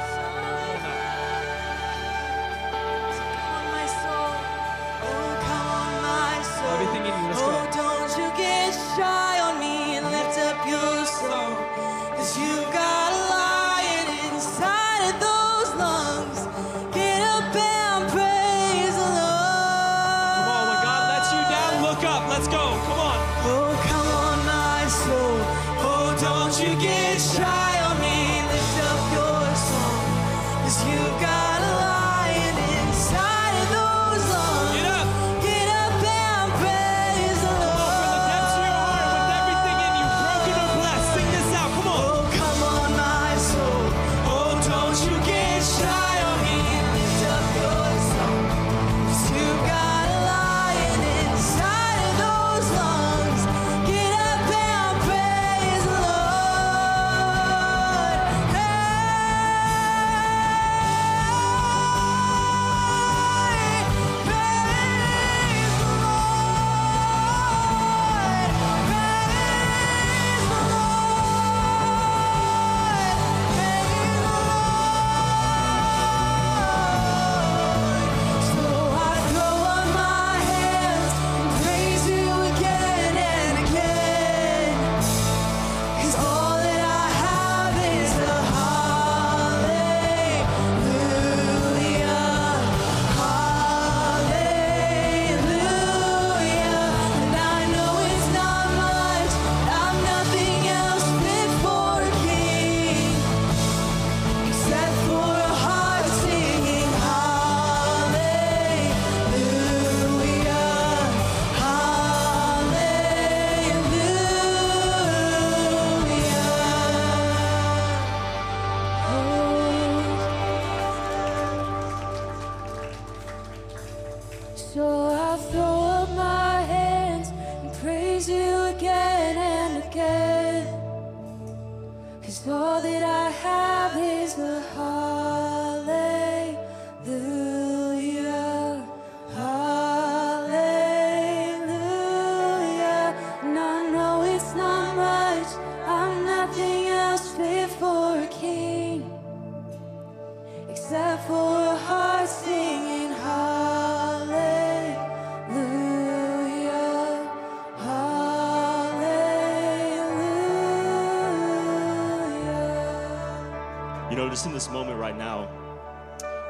just in this moment right now,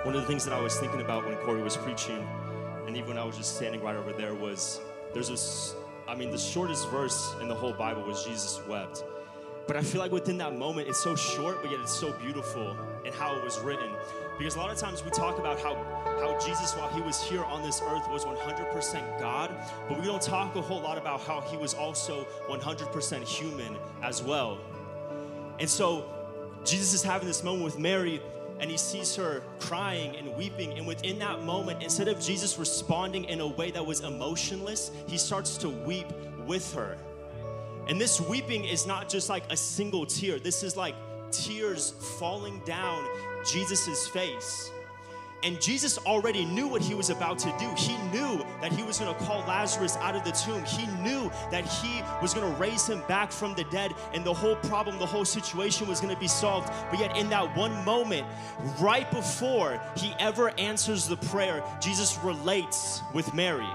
one of the things that I was thinking about when Corey was preaching, and even when I was just standing right over there, was there's this, I mean, the shortest verse in the whole Bible was Jesus wept. But I feel like within that moment, it's so short, but yet it's so beautiful in how it was written. Because a lot of times we talk about how, how Jesus, while he was here on this earth, was 100% God, but we don't talk a whole lot about how he was also 100% human as well. And so Jesus is having this moment with Mary, and he sees her crying and weeping. And within that moment, instead of Jesus responding in a way that was emotionless, he starts to weep with her. And this weeping is not just like a single tear, this is like tears falling down Jesus' face. And Jesus already knew what he was about to do. He knew that he was going to call Lazarus out of the tomb. He knew that he was going to raise him back from the dead, and the whole problem, the whole situation was going to be solved. But yet, in that one moment, right before he ever answers the prayer, Jesus relates with Mary.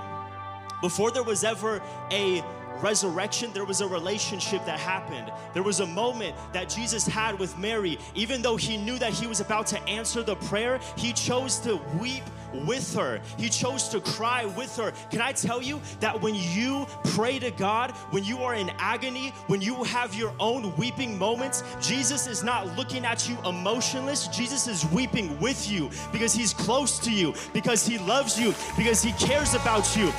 Before there was ever a resurrection, there was a relationship that happened. There was a moment that Jesus had with Mary. Even though he knew that he was about to answer the prayer, he chose to weep with her. He chose to cry with her. Can I tell you that when you pray to God, when you are in agony, when you have your own weeping moments, Jesus is not looking at you emotionless. Jesus is weeping with you because he's close to you, because he loves you, because he cares about you.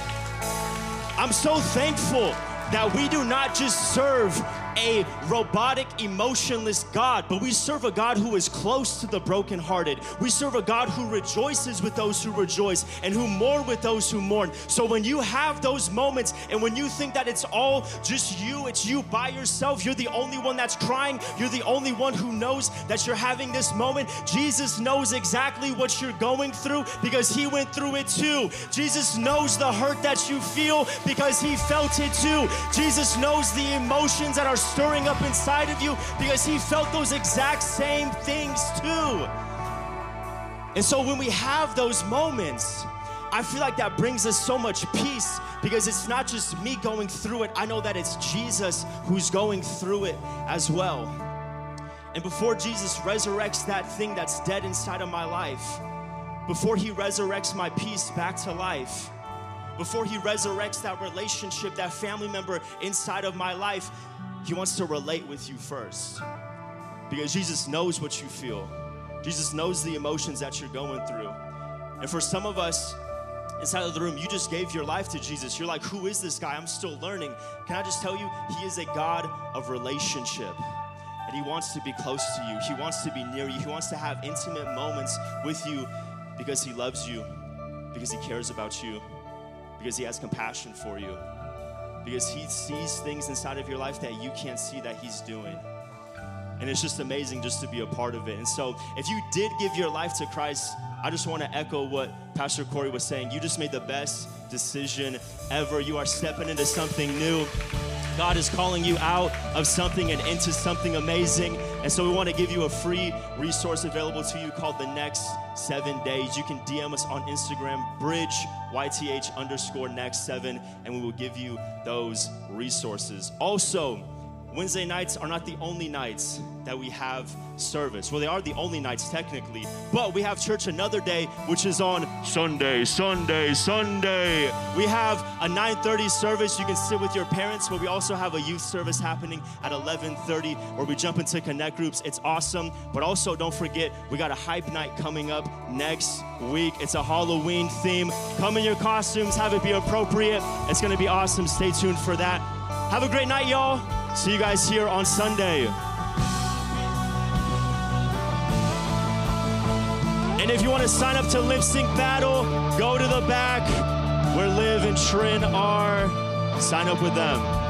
I'm so thankful that we do not just serve a robotic, emotionless God, but we serve a God who is close to the brokenhearted. We serve a God who rejoices with those who rejoice and who mourn with those who mourn. So when you have those moments and when you think that it's all just you, it's you by yourself, you're the only one that's crying, you're the only one who knows that you're having this moment, Jesus knows exactly what you're going through because he went through it too. Jesus knows the hurt that you feel because he felt it too. Jesus knows the emotions that are stirring up inside of you because he felt those exact same things too. And so when we have those moments, I feel like that brings us so much peace because it's not just me going through it. I know that it's Jesus who's going through it as well. And before Jesus resurrects that thing that's dead inside of my life, before he resurrects my peace back to life, before he resurrects that relationship, that family member inside of my life, he wants to relate with you first. Because Jesus knows what you feel, Jesus knows the emotions that you're going through. And for some of us, inside of the room, you just gave your life to Jesus. You're like, who is this guy? I'm still learning. Can I just tell you, he is a God of relationship. And he wants to be close to you. He wants to be near you. He wants to have intimate moments with you because he loves you, because he cares about you, because he has compassion for you because he sees things inside of your life that you can't see that he's doing. And it's just amazing just to be a part of it. And so, if you did give your life to Christ, I just want to echo what Pastor Corey was saying. You just made the best decision ever. You are stepping into something new. God is calling you out of something and into something amazing. And so we want to give you a free resource available to you called The Next Seven Days. You can DM us on Instagram, bridge YTH underscore next seven, and we will give you those resources. Also, Wednesday nights are not the only nights that we have service. Well, they are the only nights technically, but we have church another day, which is on Sunday, Sunday, Sunday. We have a 9:30 service. You can sit with your parents, but we also have a youth service happening at 11:30 where we jump into connect groups. It's awesome, but also don't forget we got a hype night coming up next week. It's a Halloween theme. Come in your costumes, have it be appropriate. It's going to be awesome. Stay tuned for that. Have a great night, y'all. See you guys here on Sunday. And if you want to sign up to Lip Sync Battle, go to the back where Liv and Trin are. Sign up with them.